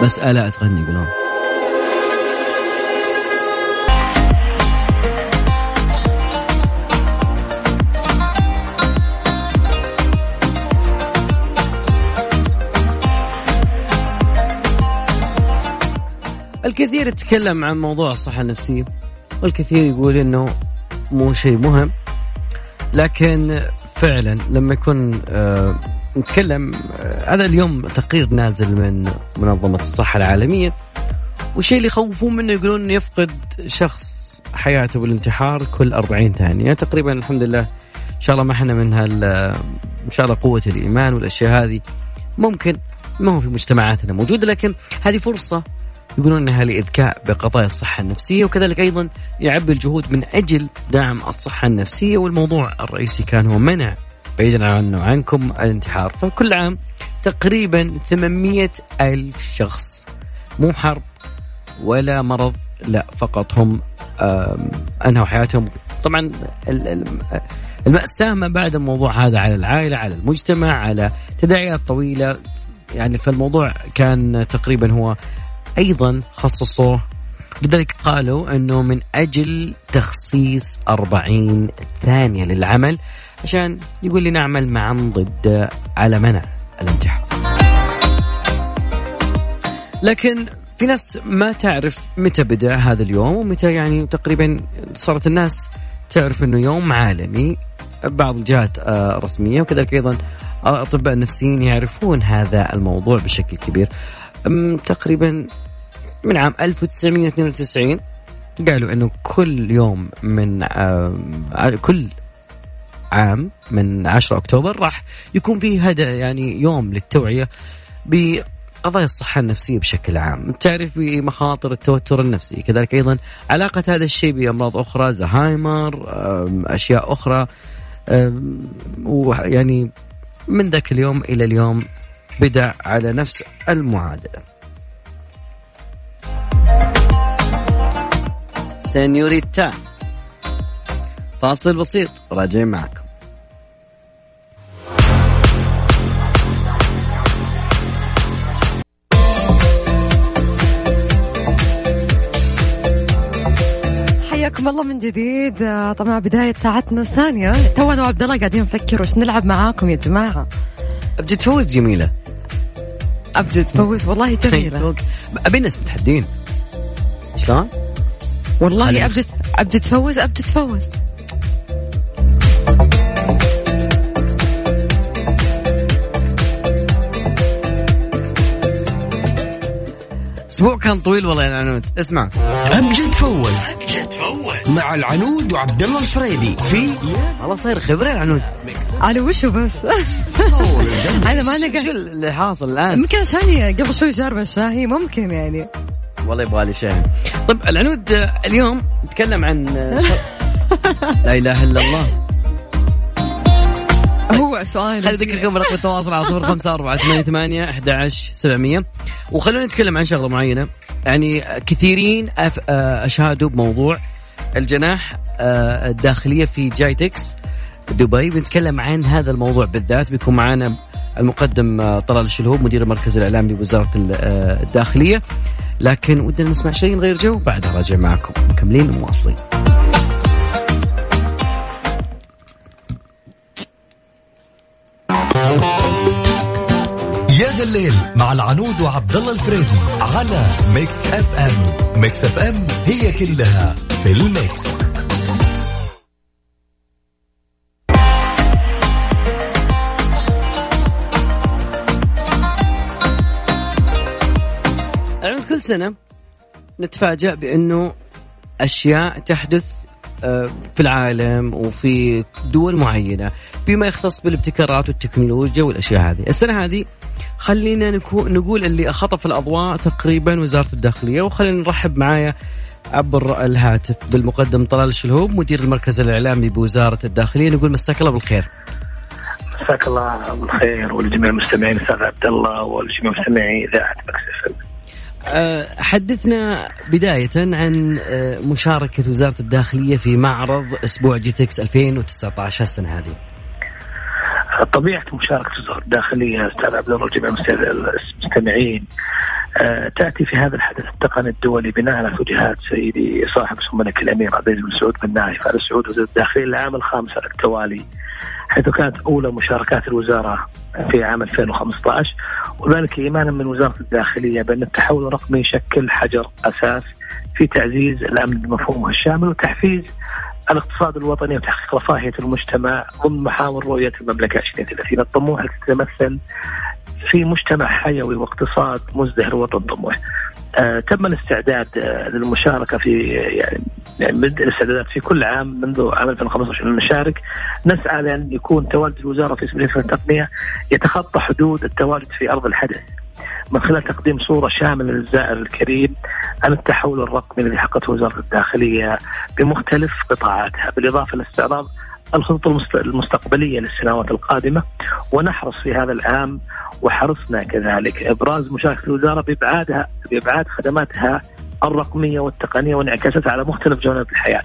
S2: بس آلاء تغني يقولون الكثير يتكلم عن موضوع الصحة النفسية والكثير يقول إنه مو شيء مهم. لكن فعلا لما يكون آه نتكلم آه هذا اليوم تقرير نازل من منظمة الصحة العالمية والشيء اللي يخوفون منه يقولون يفقد شخص حياته بالانتحار كل 40 ثانية. تقريبا الحمد لله إن شاء الله ما إحنا من هال إن شاء الله قوة الإيمان والأشياء هذه ممكن ما هو في مجتمعاتنا موجودة لكن هذه فرصة يقولون إنها لإذكاء بقضايا الصحة النفسية وكذلك أيضا يعبي الجهود من أجل دعم الصحة النفسية والموضوع الرئيسي كان هو منع بعيدا عنه عنكم الانتحار. فكل عام تقريبا 800 ألف شخص مو حرب ولا مرض لا فقط هم أنهوا حياتهم. طبعا المأساة ما بعد الموضوع هذا على العائلة على المجتمع على تداعيات طويلة. يعني فالموضوع كان تقريبا هو أيضا خصصوه. لذلك قالوا أنه من أجل تخصيص 40 ثانية للعمل عشان يقول لي نعمل معا ضد على منع الانتحار. لكن في ناس ما تعرف متى بدأ هذا اليوم ومتى يعني تقريبا صارت الناس تعرف إنه يوم عالمي. بعض الجهات آه، رسمية وكذلك أيضا الاطباء النفسيين يعرفون هذا الموضوع بشكل كبير. تقريبا من عام 1992 قالوا إنه كل يوم من كل عام من 10 أكتوبر راح يكون فيه هذا يعني يوم للتوعية بقضايا الصحة النفسية بشكل عام. تعرف بمخاطر التوتر النفسي كذلك أيضا علاقة هذا الشيء بأمراض أخرى زهايمر أشياء أخرى. ويعني من ذاك اليوم إلى اليوم بدأ على نفس المعادلة. سينيوريتا. فاصل بسيط راجعين معكم.
S4: حياكم الله من جديد. طبعا بداية ساعتنا الثانية. تونا وعبد الله قاعدين نفكر وش نلعب معاكم يا جماعة.
S2: أبجد تفوز جميلة.
S4: أبجد. تفوز والله جميلة
S2: ابي ناس متحدين. شلون؟
S4: والله أبجد. أبجد تفوز أبجد تفوز
S2: أسبوع كان طويل والله يا العنود. اسمع.
S1: امجد فوز. امجد فوز. مع العنود وعبد الله الفريدي في
S2: والله صاير خبرة العنود.
S4: ألو وشو بس؟ أنا ما أنا
S2: شو اللي حاصل الآن؟
S4: يمكن عشان قبل شوي شاربه الشاهي ممكن يعني.
S2: والله يبغى لي شاهي. طيب العنود اليوم نتكلم عن لا إله إلا الله.
S4: سؤال
S2: خلي اذكركم رقم التواصل على صفر خمسة أربعة ثمانية ثمانية أحد عشر سبعمية. وخلونا نتكلم عن شغلة معينة. يعني كثيرين أشهدوا بموضوع الجناح الداخلية في جايتكس دبي. بنتكلم عن هذا الموضوع بالذات. بيكون معنا المقدم طلال الشلهوب مدير المركز الإعلامي بوزارة الداخلية. لكن ودنا نسمع شيء نغير جو. بعدها راجع معكم. مكملين ومواصلين.
S1: الليل مع العنود وعبد الله الفريدي على Mix FM. Mix FM هي كلها في ال
S2: mix. كل سنة نتفاجأ بأنه أشياء تحدث في العالم وفي دول معينة بما يختص بالابتكارات والتكنولوجيا والأشياء هذه. السنة هذه خلينا نقول اللي أخطف الأضواء تقريبا وزارة الداخلية وخلينا نرحب معايا عبر الهاتف. بالمقدم طلال الشلهوب مدير المركز الإعلامي بوزارة الداخلية. نقول مساك الله بالخير.
S6: مساك الله بالخير ولجميع المستمعين أستاذ عبد الله ولجميع مستمعي إذاعة مكسف
S2: حدثنا بداية عن مشاركة وزارة الداخلية في معرض أسبوع جيتكس 2019 السنة هذه.
S6: طبيعة مشاركة وزارة الداخلية أستاذ عبد الله وجميع المستمعين تأتي في هذا الحدث التقني الدولي بناء على توجيهات سيدي صاحب الملك الأمير عبد العزيز بن سعود بن نايف على سعود وزارة الداخلية العام الخامس على التوالي حيث كانت أولى مشاركات الوزارة في عام 2015 وذلك إيمانا من وزارة الداخلية بأن التحول الرقمي يشكل حجر أساس في تعزيز الأمن بمفهومه الشامل وتحفيز الاقتصاد الوطني وتحقيق رفاهية المجتمع ضمن محاور رؤية المملكة 2030 الطموح التي تتمثل في مجتمع حيوي واقتصاد مزدهر وطن طموح تم الاستعداد آه للمشاركة في يعني, يعني بدء الاستعدادات في كل عام منذ عام 2015 نشارك نسعى لأن يكون تواجد الوزارة في سبيل التقنية يتخطى حدود التواجد في أرض الحدث من خلال تقديم صورة شاملة للزائر الكريم عن التحول الرقمي الذي حققته وزارة الداخلية بمختلف قطاعاتها بالإضافة لاستعراض الخطط المستقبلية للسنوات القادمة ونحرص في هذا العام وحرصنا كذلك إبراز مشاركة الوزارة بإبعادها بإبعاد خدماتها الرقمية والتقنية وانعكاساتها على مختلف جوانب الحياة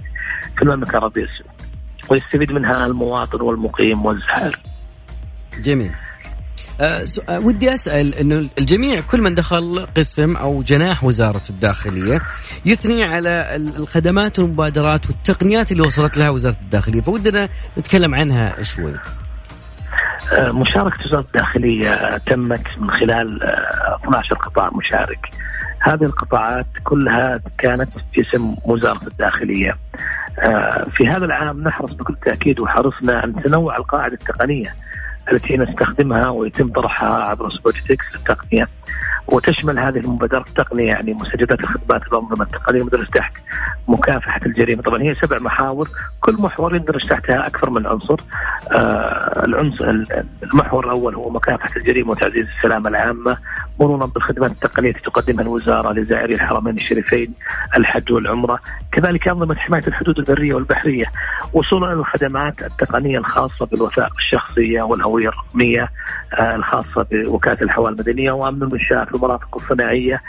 S6: في المملكة العربية السعودية ويستفيد منها المواطن والمقيم والزائر.
S2: جميل. آه آه ودي أسأل إنه الجميع كل من دخل قسم أو جناح وزارة الداخلية يثني على الخدمات والمبادرات والتقنيات اللي وصلت لها وزارة الداخلية فودنا نتكلم عنها شوي.
S6: آه، مشاركة وزارة الداخلية تمت من خلال 12 قطاع مشارك. هذه القطاعات كلها كانت باسم وزارة الداخلية. في هذا العام نحرص بكل تأكيد وحرصنا أن تنوع القاعدة التقنية. التي نستخدمها ويتم طرحها عبر سبوتكس للتقنية وتشمل هذه المبادرات التقنية يعني مسجلات الخدمات الأنظمة التقنية مدرج تحت مكافحة الجريمة. طبعا هي سبع محاور كل محور يندرج تحتها أكثر من عنصر. آه العنصر المحور الأول هو مكافحة الجريمة وتعزيز السلامة العامة مرورا بالخدمات التقنية التي تقدمها الوزارة لزائري الحرمين الشريفين الحج والعمرة. كذلك أنظمة حماية الحدود البرية والبحرية وصولا إلى الخدمات التقنية الخاصة بالوثائق الشخصية والهوية الرقمية آه الخاصة بوكالة الحوال المدنية وأمن المنشآت المرافق الصناعيه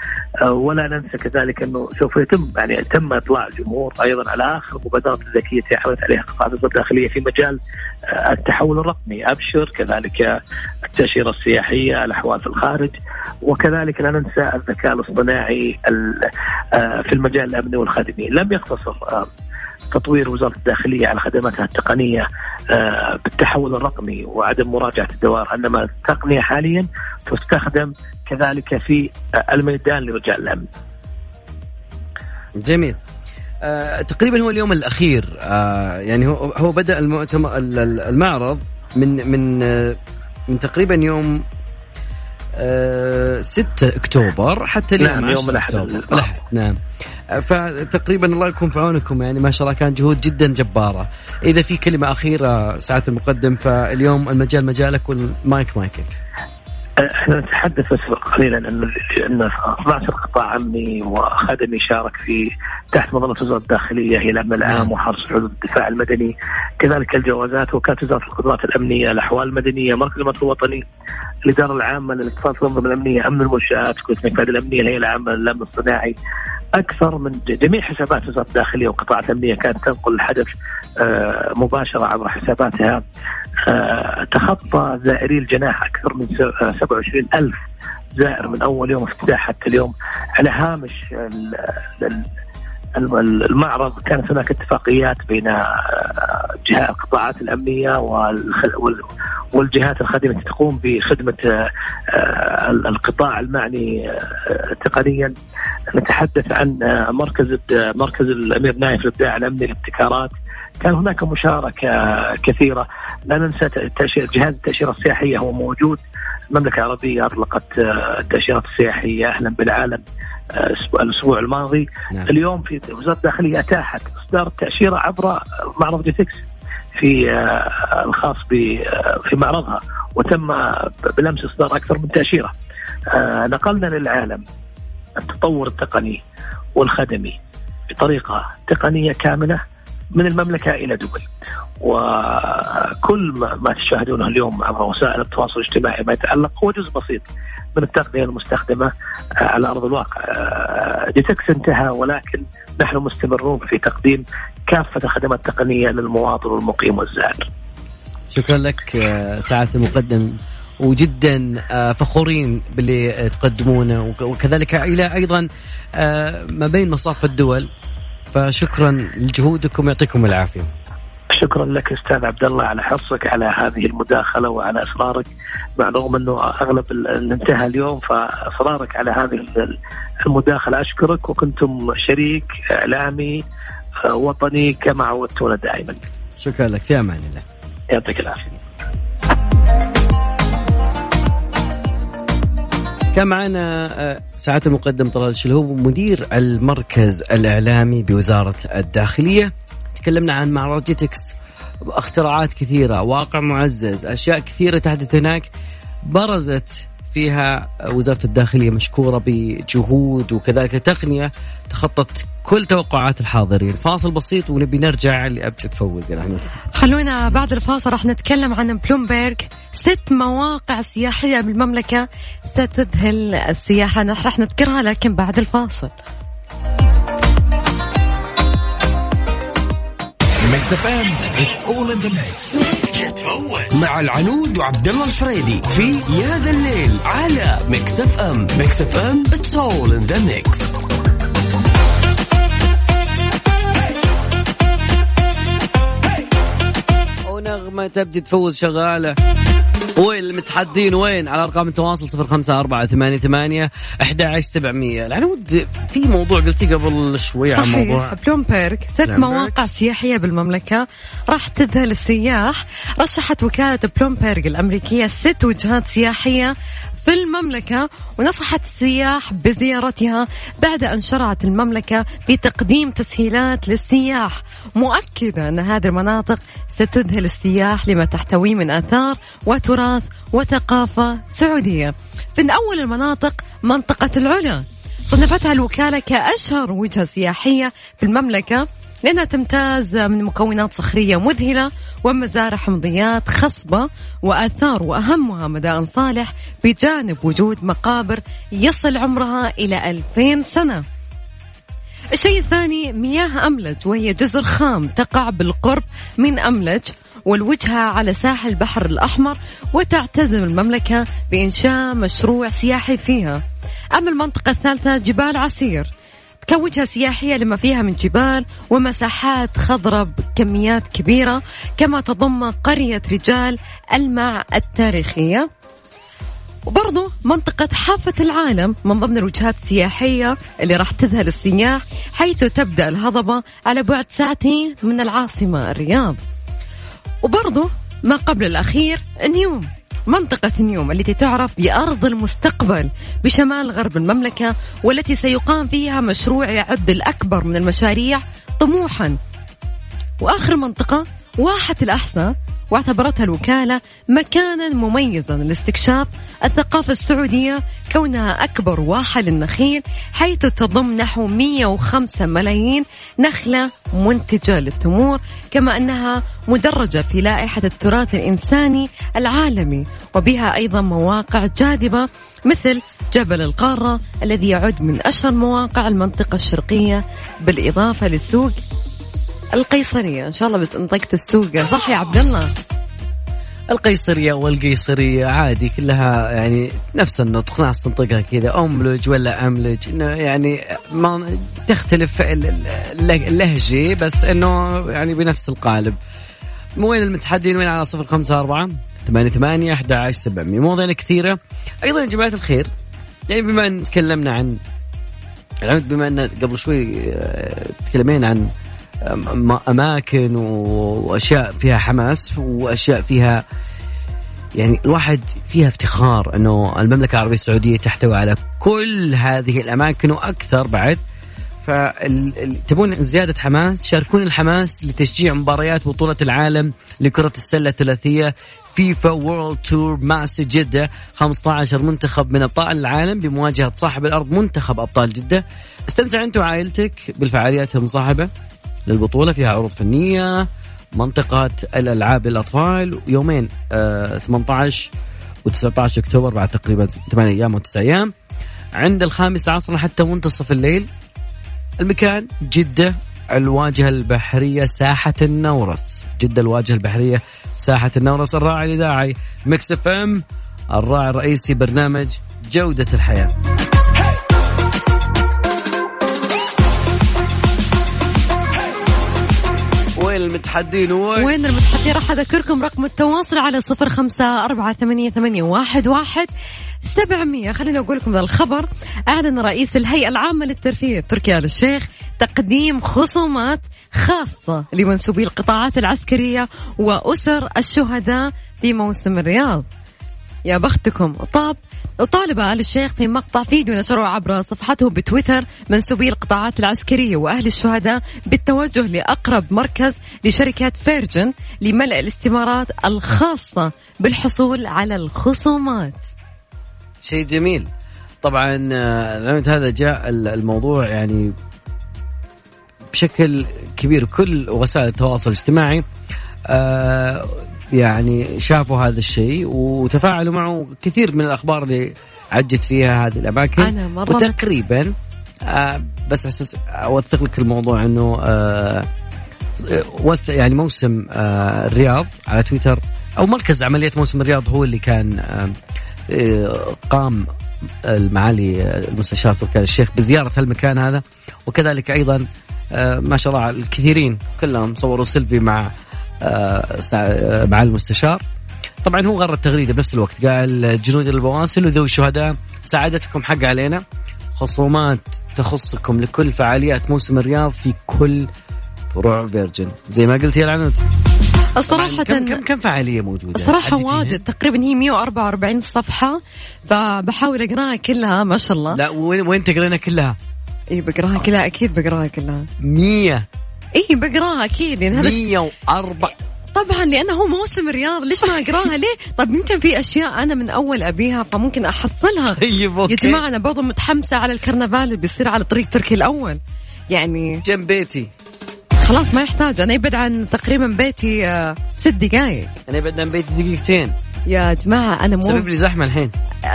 S6: آه، ولا ننسى كذلك أنه سوف يتم يعني تم إطلاع الجمهور أيضا على آخر المبادرات الذكية عملت عليها قطاع الداخلية في مجال آه، التحول الرقمي. أبشر كذلك التأشيرة السياحية الاحوال في الخارج وكذلك لا ننسى الذكاء الاصطناعي آه، في المجال الأمني والخدمي لم يقتصر تطوير وزارة الداخلية على خدماتها التقنية آه، بالتحول الرقمي وعدم مراجعة الدوائر أنما التقنيه حاليا تستخدم كذلك في الميدان لرجال الأمن.
S2: جميل. آه تقريبا هو اليوم الأخير آه يعني هو هو بدأ المعرض من من آه من تقريبا يوم 6 آه، أكتوبر حتى اليوم نعم يوم الأحد. الأحد نعم. فتقريبا الله يكون في عونكم يعني ما شاء الله كان جهود جدا جبارة. إذا في كلمة أخيرة سعاده المقدم فاليوم المجال مجالك والمايك مايكك.
S6: إحنا نتحدث بس قليلا ان ان 12 قطاع امني وخدمي شارك في تحت مظله وزارة الداخلية هي الامن العام. وحرس حدود الدفاع المدني كذلك الجوازات وكاله وزارة القدرات الأمنية الأحوال المدنية مركز المترو الوطني الإدارة العامة للاتصال في الانظمه الأمنية أمن المنشآت كليه الأمنية الهيئة العامة للأمن الصناعي أكثر من جميع حسابات وزارة الداخلية وقطاعات الامنيه كانت تنقل الحدث آه، مباشرة عبر حساباتها. آه، تخطى زائري الجناح أكثر من 27 آه، ألف زائر من أول يوم افتتاح حتى اليوم على هامش المعرض كانت هناك اتفاقيات بين جهات القطاعات الأمنية والجهات الخادمة تقوم بخدمة القطاع المعني تقنيا. نتحدث عن مركز مركز الأمير نايف للابداع الأمني للابتكارات. كان هناك مشاركة كثيرة. لا ننسى جهاز التأشيرة السياحية هو موجود. المملكة العربية أطلقت التأشيرات السياحية. أهلا بالعالم. الأسبوع الماضي نعم. اليوم في وزارة الداخلية أتاحت إصدار التاشيره عبر معرض جيتكس في آه، الخاص آه، في معرضها وتم بلمس إصدار أكثر من تأشيرة آه، نقلنا للعالم التطور التقني والخدمي بطريقة تقنية كاملة من المملكة إلى دبي وكل ما تشاهدونه اليوم عبر وسائل التواصل الاجتماعي ما يتعلق هو جزء بسيط من التقنيه المستخدمة على أرض الواقع. ديتكس انتهى ولكن نحن مستمرون في تقديم كافة الخدمات التقنية للمواطن والمقيم والزائر.
S2: شكرا لك سعادة المقدم وجدا آه، فخورين باللي تقدمونه وكذلك إلى أيضا آه، ما بين مصاف الدول فشكرا لجهودكم يعطيكم العافية.
S6: شكرا لك أستاذ عبد الله على حرصك على هذه المداخلة وعلى إصرارك مع رغم أنه أغلب اللي انتهى اليوم فإصرارك على هذه المداخلة أشكرك وكنتم شريك إعلامي آه، وطني كما عودتونا دائما.
S2: شكرا لك في أمان الله.
S6: يعطيك العافية.
S2: كان معنا آه، سعاده المقدم طلال الشلهوب مدير المركز الإعلامي بوزارة الداخلية تكلمنا عن معرض جيتكس اختراعات كثيرة واقع معزز أشياء كثيرة تحدث هناك. برزت فيها وزارة الداخلية مشكورة بجهود وكذلك تقنية تخطت كل توقعات الحاضرين. فاصل بسيط ونبي نرجع لأبجد فوز. يعني
S4: خلونا بعد الفاصل راح نتكلم عن بلومبيرغ. ست مواقع سياحية بالمملكة ستذهل السياحة. راح نذكرها لكن بعد الفاصل.
S1: Mix FM it's all in the mix
S7: مع العنود وعبد الله الفريدي في يا ذا الليل على Mix FM Mix FM it's all in the mix
S2: ونغمة تبدي تفوز شغالة. وين المتحدين وين؟ على أرقام التواصل صفر خمسة أربعة ثمانية ثمانية أحد عشر سبعمية. العنود في موضوع قلتيه قبل شوي عن موضوع
S4: صحيح بلومبيرغ ست
S2: بلومبيرغ.
S4: مواقع سياحية بالمملكة راح تذهل السياح. رشحت وكالة بلومبيرغ الأمريكية ست وجهات سياحية في المملكة ونصحت السياح بزيارتها بعد أن شرعت المملكة في تقديم تسهيلات للسياح. مؤكدة أن هذه المناطق ستذهل السياح لما تحتويه من آثار وتراث وثقافة سعودية. من أول المناطق منطقة العلا. صنفتها الوكالة كأشهر وجهة سياحية في المملكة لأنها تمتاز من مكونات صخرية مذهلة ومزارع حمضيات خصبة وآثار وأهمها مدائن صالح بجانب وجود مقابر يصل عمرها إلى 2000 سنة. الشيء الثاني مياه أملج وهي جزر خام تقع بالقرب من أملج والوجهة على ساحل البحر الأحمر وتعتزم المملكة بإنشاء مشروع سياحي فيها. أما المنطقة الثالثة جبال عسير. كوجهة سياحية لما فيها من جبال ومساحات خضراء بكميات كبيرة كما تضم قرية رجال المع التاريخية. وبرضو منطقة حافة العالم من ضمن الوجهات السياحية اللي راح تذهل السياح حيث تبدأ الهضبة على بعد ساعتين من العاصمة الرياض. وبرضو ما قبل الأخير نيوم. منطقة نيوم التي تعرف بأرض المستقبل بشمال غرب المملكة والتي سيقام فيها مشروع يعد الأكبر من المشاريع طموحا. وآخر منطقة واحة الأحساء واعتبرتها الوكالة مكانا مميزا لاستكشاف الثقافة السعودية كونها أكبر واحة للنخيل حيث تضم نحو 105 ملايين نخلة منتجة للتمور كما أنها مدرجة في لائحة التراث الإنساني العالمي وبها أيضا مواقع جاذبة مثل جبل القارة الذي يعد من أشهر مواقع المنطقة الشرقية بالإضافة لسوق القيصرية. إن شاء الله بس انطقت السوق. صح يا عبد الله؟
S2: القيصرية والقيصرية عادي كلها يعني نفس النطق ناس تنطقها كذا أملج ولا أملج. إنه يعني ما تختلف ال- ال- اللهجة بس إنه يعني بنفس القالب. وين المتحدين؟ وين على صفر خمسة أربعة ثمانية ثمانية أحد عشر سبعمية. مواضيع كثيرة. أيضا يا جماعة الخير يعني بما أن تكلمنا عن يعني بما أن قبل شوي آه، تكلمين عن أماكن وأشياء فيها حماس وأشياء فيها يعني الواحد فيها افتخار إنه المملكة العربية السعودية تحتوي على كل هذه الأماكن وأكثر بعد. فتبون زيادة حماس؟ شاركون الحماس لتشجيع مباريات بطولة العالم لكرة السلة الثلاثية FIFA World Tour ماس جدة. 15 منتخب من أبطال العالم بمواجهة صاحب الأرض منتخب أبطال جدة. استمتع أنت وعائلتك بالفعاليات المصاحبة. للبطولة فيها عروض فنية منطقة الألعاب للأطفال يومين آه 18 و19 أكتوبر بعد تقريبا 8 أيام أو 9 أيام. عند الخامسة عصرا حتى منتصف الليل. المكان جدة الواجهة البحرية ساحة النورس. جدة الواجهة البحرية ساحة النورس. الراعي الإذاعي Mix FM الراعي الرئيسي برنامج جودة الحياة. وين المتحدين؟ وين؟
S4: وين المتحدي راح أذكركم رقم التواصل على صفر خمسة أربعة ثمانية, ثمانية واحد, واحد سبعمية. خليني أقول لكم الخبر. أعلن رئيس الهيئة العامة للترفيه تركي آل الشيخ تقديم خصومات خاصة لمنسوبي القطاعات العسكرية وأسر الشهداء في موسم الرياض. يا بختكم طاب وطالب آل الشيخ في مقطع فيديو نشره عبر صفحته بتويتر منسوبي القطاعات العسكرية وأهل الشهداء بالتوجه لأقرب مركز لشركة فيرجن لملء الاستمارات الخاصة بالحصول على الخصومات.
S2: شيء جميل. طبعا آه، هذا جاء ال- الموضوع يعني بشكل كبير كل وسائل التواصل الاجتماعي آه، يعني شافوا هذا الشيء وتفاعلوا معه كثير من الأخبار اللي عجت فيها هذه الأماكن.
S4: أنا مرة
S2: وتقريبا آه، بس أساس أوثق لك الموضوع إنه آه، يعني موسم آه، الرياض على تويتر أو مركز عمليات موسم الرياض هو اللي كان آه، آه، قام المعالي آه، المستشار تركي الشيخ بزيارة المكان هذا وكذلك أيضا آه، ما شاء الله الكثيرين كلهم صوروا سيلفي مع آه، آه، مع المستشار. طبعا هو غرد تغريدة بنفس الوقت. قال جنود البواسل وذوي الشهداء سعادتكم حق علينا. خصومات تخصكم لكل فعاليات موسم الرياض في كل فروع Virgin. زي ما قلت يا العنود.
S4: الصراحة
S2: كم كم كم فعالية موجودة؟
S4: الصراحة
S2: عدتيها؟
S4: واجد. تقريبا هي 144 صفحة فبحاول أقراها كلها ما شاء الله.
S2: لا وين وين تقرينا كلها؟
S4: اي بقراها كلها أكيد بقراها كلها.
S2: 100
S4: اي بقراها أكيد يعني هذا ش-
S2: 104
S4: طبعا لأنه هو موسم الرياض ليش ما أقراها؟ ليه؟ طب يمكن في أشياء أنا من أول أبيها فممكن أحصلها.
S2: طيب okay.
S4: يا جماعة أنا برضو متحمسة على الكرنفال اللي بيصير على طريق تركي الأول. يعني
S2: جنب بيتي.
S4: خلاص ما يحتاج. أنا يبعد عن تقريبا بيتي آه، ست دقايق.
S2: أنا ابعد عن بيتي دقيقتين.
S4: يا جماعة أنا مو
S2: لي زحمة الحين.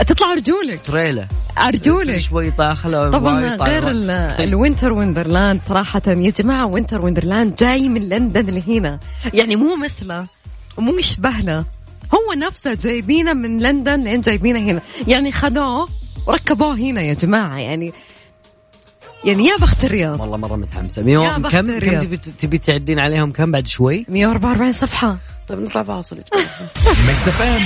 S4: تطلع أرجولك.
S2: تريلا.
S4: أرجولك.
S2: شوي داخله
S4: طبعا. غير ال- ال Winter Wonderland صراحة. يا جماعة Winter Wonderland جاي من لندن لهنا. يعني مو مثله ومو يشبه له هو نفسه جايبينه من لندن لين جايبينه هنا. يعني خذوه وركبوه هنا يا جماعة. يعني يعني يا بخت الرياض.
S2: والله مرة متحمسة.
S4: يا
S2: ميو...
S4: بخت
S2: كم كم
S4: الرياض.
S2: تبي تبي تعدين عليهم كم بعد شوي؟
S4: 144 صفحة.
S2: طيب نطلع فاصل.
S1: Mix FM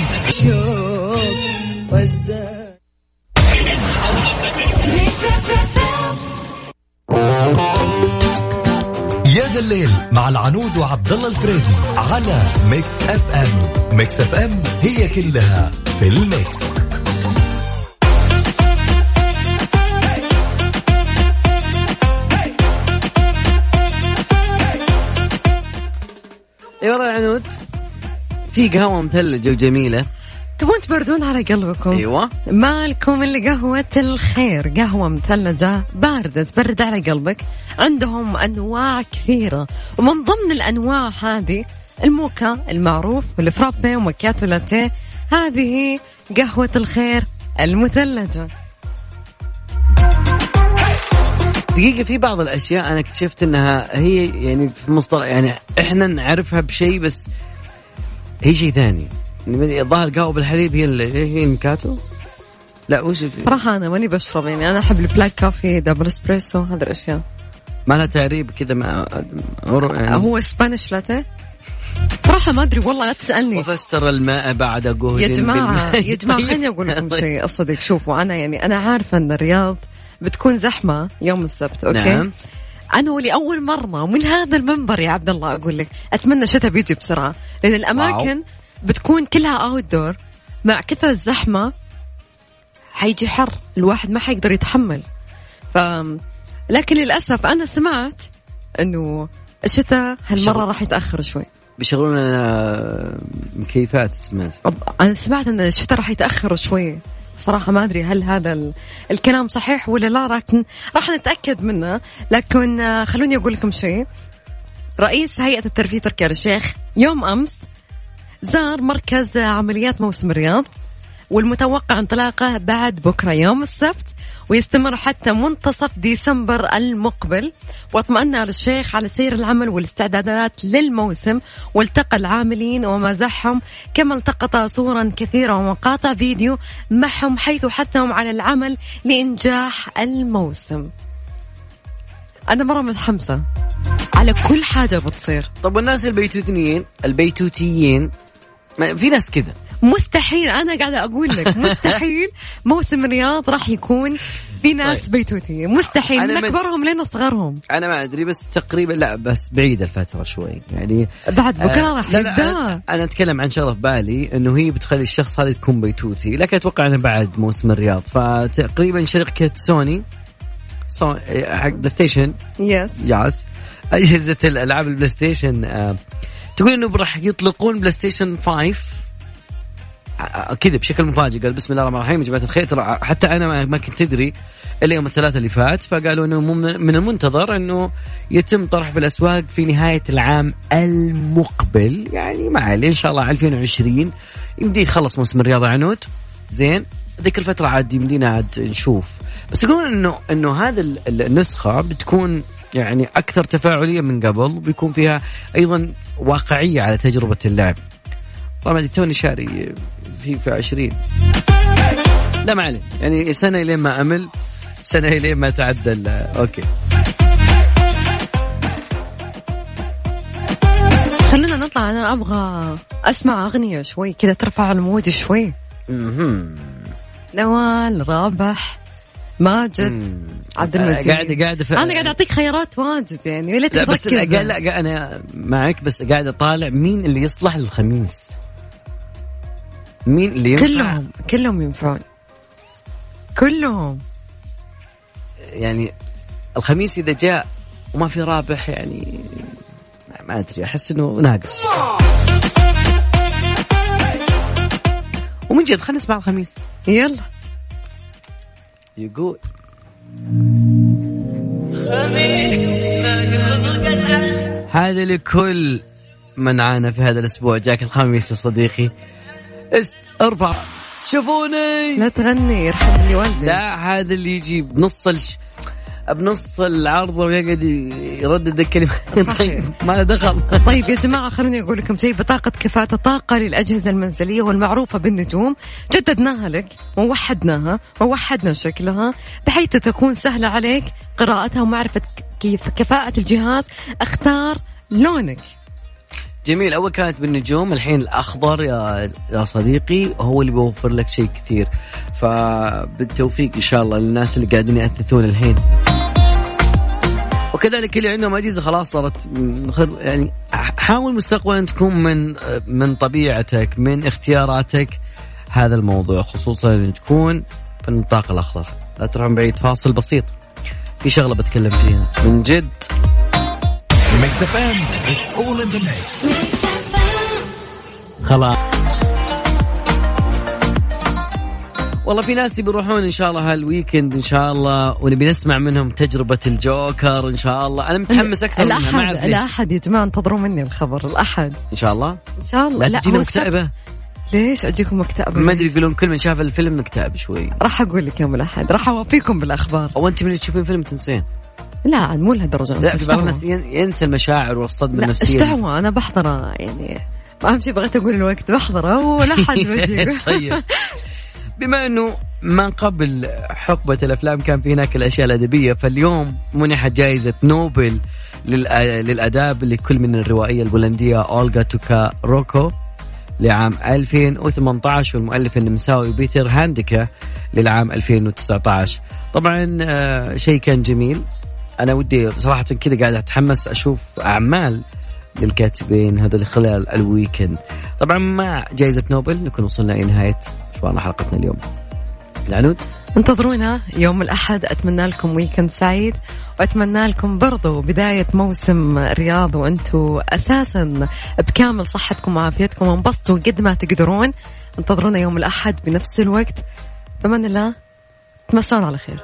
S1: يا ذا الليل مع العنود وعبد الله الفريدي على Mix FM. Mix FM هي كلها في ال mix.
S2: اي والله يا عنود. في قهوة مثلجة وجميلة.
S4: تبون تبردون على قلبكم.
S2: أيوه.
S4: مالكم الا قهوة الخير. قهوة مثلجة باردة تبرد على قلبك. عندهم أنواع كثيرة. ومن ضمن الأنواع هذه الموكا المعروف والفرابي ومكياتو لاتيه. هذه قهوة الخير المثلجة.
S2: دقيقة في بعض الأشياء أنا اكتشفت أنها هي يعني في مصطلح يعني إحنا نعرفها بشيء بس هي شيء ثاني. يعني الظاهر قهوة بالحليب هي هي ال macchiato لا وش في-
S4: صراحة أنا ماني بشرب يعني أنا أحب ال black coffee double espresso هذه الأشياء.
S2: ما لها تعريب كذا ما يعني
S4: هو Spanish latte صراحة ما أدري والله لا تسألني.
S2: وفسر الماء بعد جهد
S4: يا جماعة. يا جماعة. خليني أقول لكم شيء الصدق شوفوا أنا يعني أنا عارفة أن الرياض بتكون زحمة يوم السبت okay؟
S2: نعم.
S4: أنا ولأول مرة ومن هذا المنبر يا عبد الله أقول لك أتمنى الشتاء بيجي بسرعة لأن الأماكن بتكون كلها أوت دور مع كثر الزحمة حيجي حر الواحد ما حيقدر يتحمل. ف لكن للأسف أنا سمعت أنه الشتاء هالمرة
S2: شغل.
S4: راح يتأخر شوي.
S2: بيشغلون لنا مكيفات سمعت؟
S4: أنا سمعت أن الشتاء راح يتأخر شوي. صراحة ما أدري هل هذا ال- الكلام صحيح ولا لا لكن راح نتأكد منه. لكن آه، خلوني أقول لكم شيء. رئيس هيئة الترفيه تركي الشيخ يوم أمس زار مركز عمليات موسم الرياض. والمتوقع انطلاقه بعد بكرة يوم السبت ويستمر حتى منتصف ديسمبر المقبل. واطمأن الشيخ على سير العمل والاستعدادات للموسم والتقى العاملين ومزحهم كما التقط صورا كثيرة ومقاطع فيديو معهم حيث حثهم على العمل لإنجاح الموسم. أنا مرة متحمسة على كل حاجة بتصير.
S2: طب والناس البيتوتيين البيتوتيين؟ في ناس كذا.
S4: مستحيل أنا قاعدة أقول لك مستحيل موسم الرياض راح يكون في ناس
S2: طيب.
S4: بيتوتي. مستحيل من اكبرهم لين أصغرهم.
S2: أنا ما أدري بس تقريبا لا بس بعيد الفترة شوي. يعني
S4: بعد بكرة
S2: آه،
S4: راح يبدأ.
S2: أنا, أنا أتكلم عن شغلة في بالي إنه هي بتخلي الشخص هذا يكون بيتوتي. لكن أتوقع إنه بعد موسم الرياض. فتقريبا شركة سوني so... حق PlayStation.
S4: yes
S2: yes. أجهزة الألعاب ال PlayStation آه، تقول إنه راح يطلقون PlayStation 5 آه، كذا بشكل مفاجئ قال بسم الله الرحمن الرحيم يا جماعة الخير ترى حتى أنا ما- كنت أدري إلا يوم الثلاثاء اللي فات فقالوا إنه من من المنتظر إنه يتم طرح في الأسواق في نهاية العام المقبل يعني ما عليه إن شاء الله 2020 يمدي يخلص موسم الرياض يا عنود. زين ذيك الفترة عاد يمدينا عاد نشوف. بس يقولون انه إنه هذا ال- ال- النسخة بتكون يعني أكثر تفاعلية من قبل وبيكون فيها أيضا واقعية على تجربة اللعب طبعا توني شاري في في 20 لا ما عليه يعني سنة لين ما أمل سنة لين ما تعدل أوكي.
S4: خلونا نطلع أنا أبغى أسمع أغنية شوي كذا ترفع المود شوي. نوال رابح ماجد عبد المجيد.
S2: قاعدة قاعدة في
S4: أنا قاعد أعطيك خيارات واجد يعني
S2: لا بس لا, لا أنا معك بس قاعد أطالع مين اللي يصلح للخميس. مين اللي ينفع؟
S4: كلهم كلهم ينفعون. كلهم.
S2: يعني الخميس إذا جاء وما في رابح يعني ما أدري أحس إنه ناقص. ومن جد خلينا نسمع الخميس.
S4: يلا.
S2: يقول هذا لكل من عانى في هذا الأسبوع. جاك الخميس يا صديقي. است ارفع. شوفوني.
S4: لا تغني يرحم لي والدي
S2: لا هذا اللي يجي بنص الش... بنص العرض ويقعد يردد الكلمة. طيب ما له دخل.
S4: طيب يا جماعة خلوني أقول لكم شيء. بطاقة كفاءة طاقة للأجهزة المنزلية والمعروفة بالنجوم. جددناها لك ووحدناها ووحدنا شكلها بحيث تكون سهلة عليك قراءتها ومعرفة كيف كفاءة الجهاز. أختار لونك.
S2: جميل أول كانت بالنجوم الحين الأخضر يا يا صديقي هو اللي بيوفر لك شيء كثير. فبالتوفيق إن شاء الله للناس اللي قاعدين يأثثون الحين. وكذلك اللي عندهم أجهزة خلاص صارت يعني حاول مستقبلا تكون من من طبيعتك من اختياراتك هذا الموضوع خصوصا إن تكون في النطاق الأخضر. لا تروحون بعيد فاصل بسيط. في شغلة بتكلم فيها. من جد.
S1: Mix FM it's all in the mix
S2: خلاص. والله في ناس بيروحون إن شاء الله هالويكند إن شاء الله ونبي نسمع منهم تجربة الجوكر إن شاء الله. أنا متحمس أكثر منها ما
S4: الأحد
S2: اعرف ليش؟
S4: الأحد يا جماعة انتظروا مني الخبر الأحد.
S2: إن شاء الله؟
S4: إن شاء الله.
S2: لا تجينا. مكتئبة؟
S4: ليش أجيكم مكتئبة؟
S2: ما أدري يقولون كل من شاف الفيلم نكتئب شوي.
S4: راح أقول لك يوم الأحد راح أوفيكم بالأخبار.
S2: أو أنت من اللي تشوفين فيلم تنسين.
S4: لا مو لهالدرجة.
S2: لا في بعض. الناس ين- ينسى المشاعر والصدمة
S4: لا
S2: النفسية.
S4: اشتهوا أنا بحضرة يعني أهم شيء بغيت أقول الوقت بحضرة ولا حد
S2: طيب. بما إنه ما قبل حقبة الأفلام كان في هناك الأشياء الأدبية فاليوم منحت جائزة نوبل للأ- للأداب لكل من الروائية البولندية أولغا توكاروكو لعام 2018 والمؤلف النمساوي بيتر هانديكا للعام 2019 طبعا آه، شيء كان جميل. أنا ودي صراحة كذا قاعد أتحمس أشوف أعمال للكاتبين هذول خلال ال weekend. طبعا مع جائزة نوبل نكون وصلنا إلى نهاية مشوارنا حلقتنا اليوم. العنود؟
S4: انتظرونا يوم الأحد. أتمنى لكم weekend سعيد. وأتمنى لكم برضو بداية موسم رياض وأنتوا أساسا بكامل صحتكم وعافيتكم. وانبسطوا قد ما تقدرون. انتظرونا يوم الأحد بنفس الوقت. بمن الله. تمسون على خير.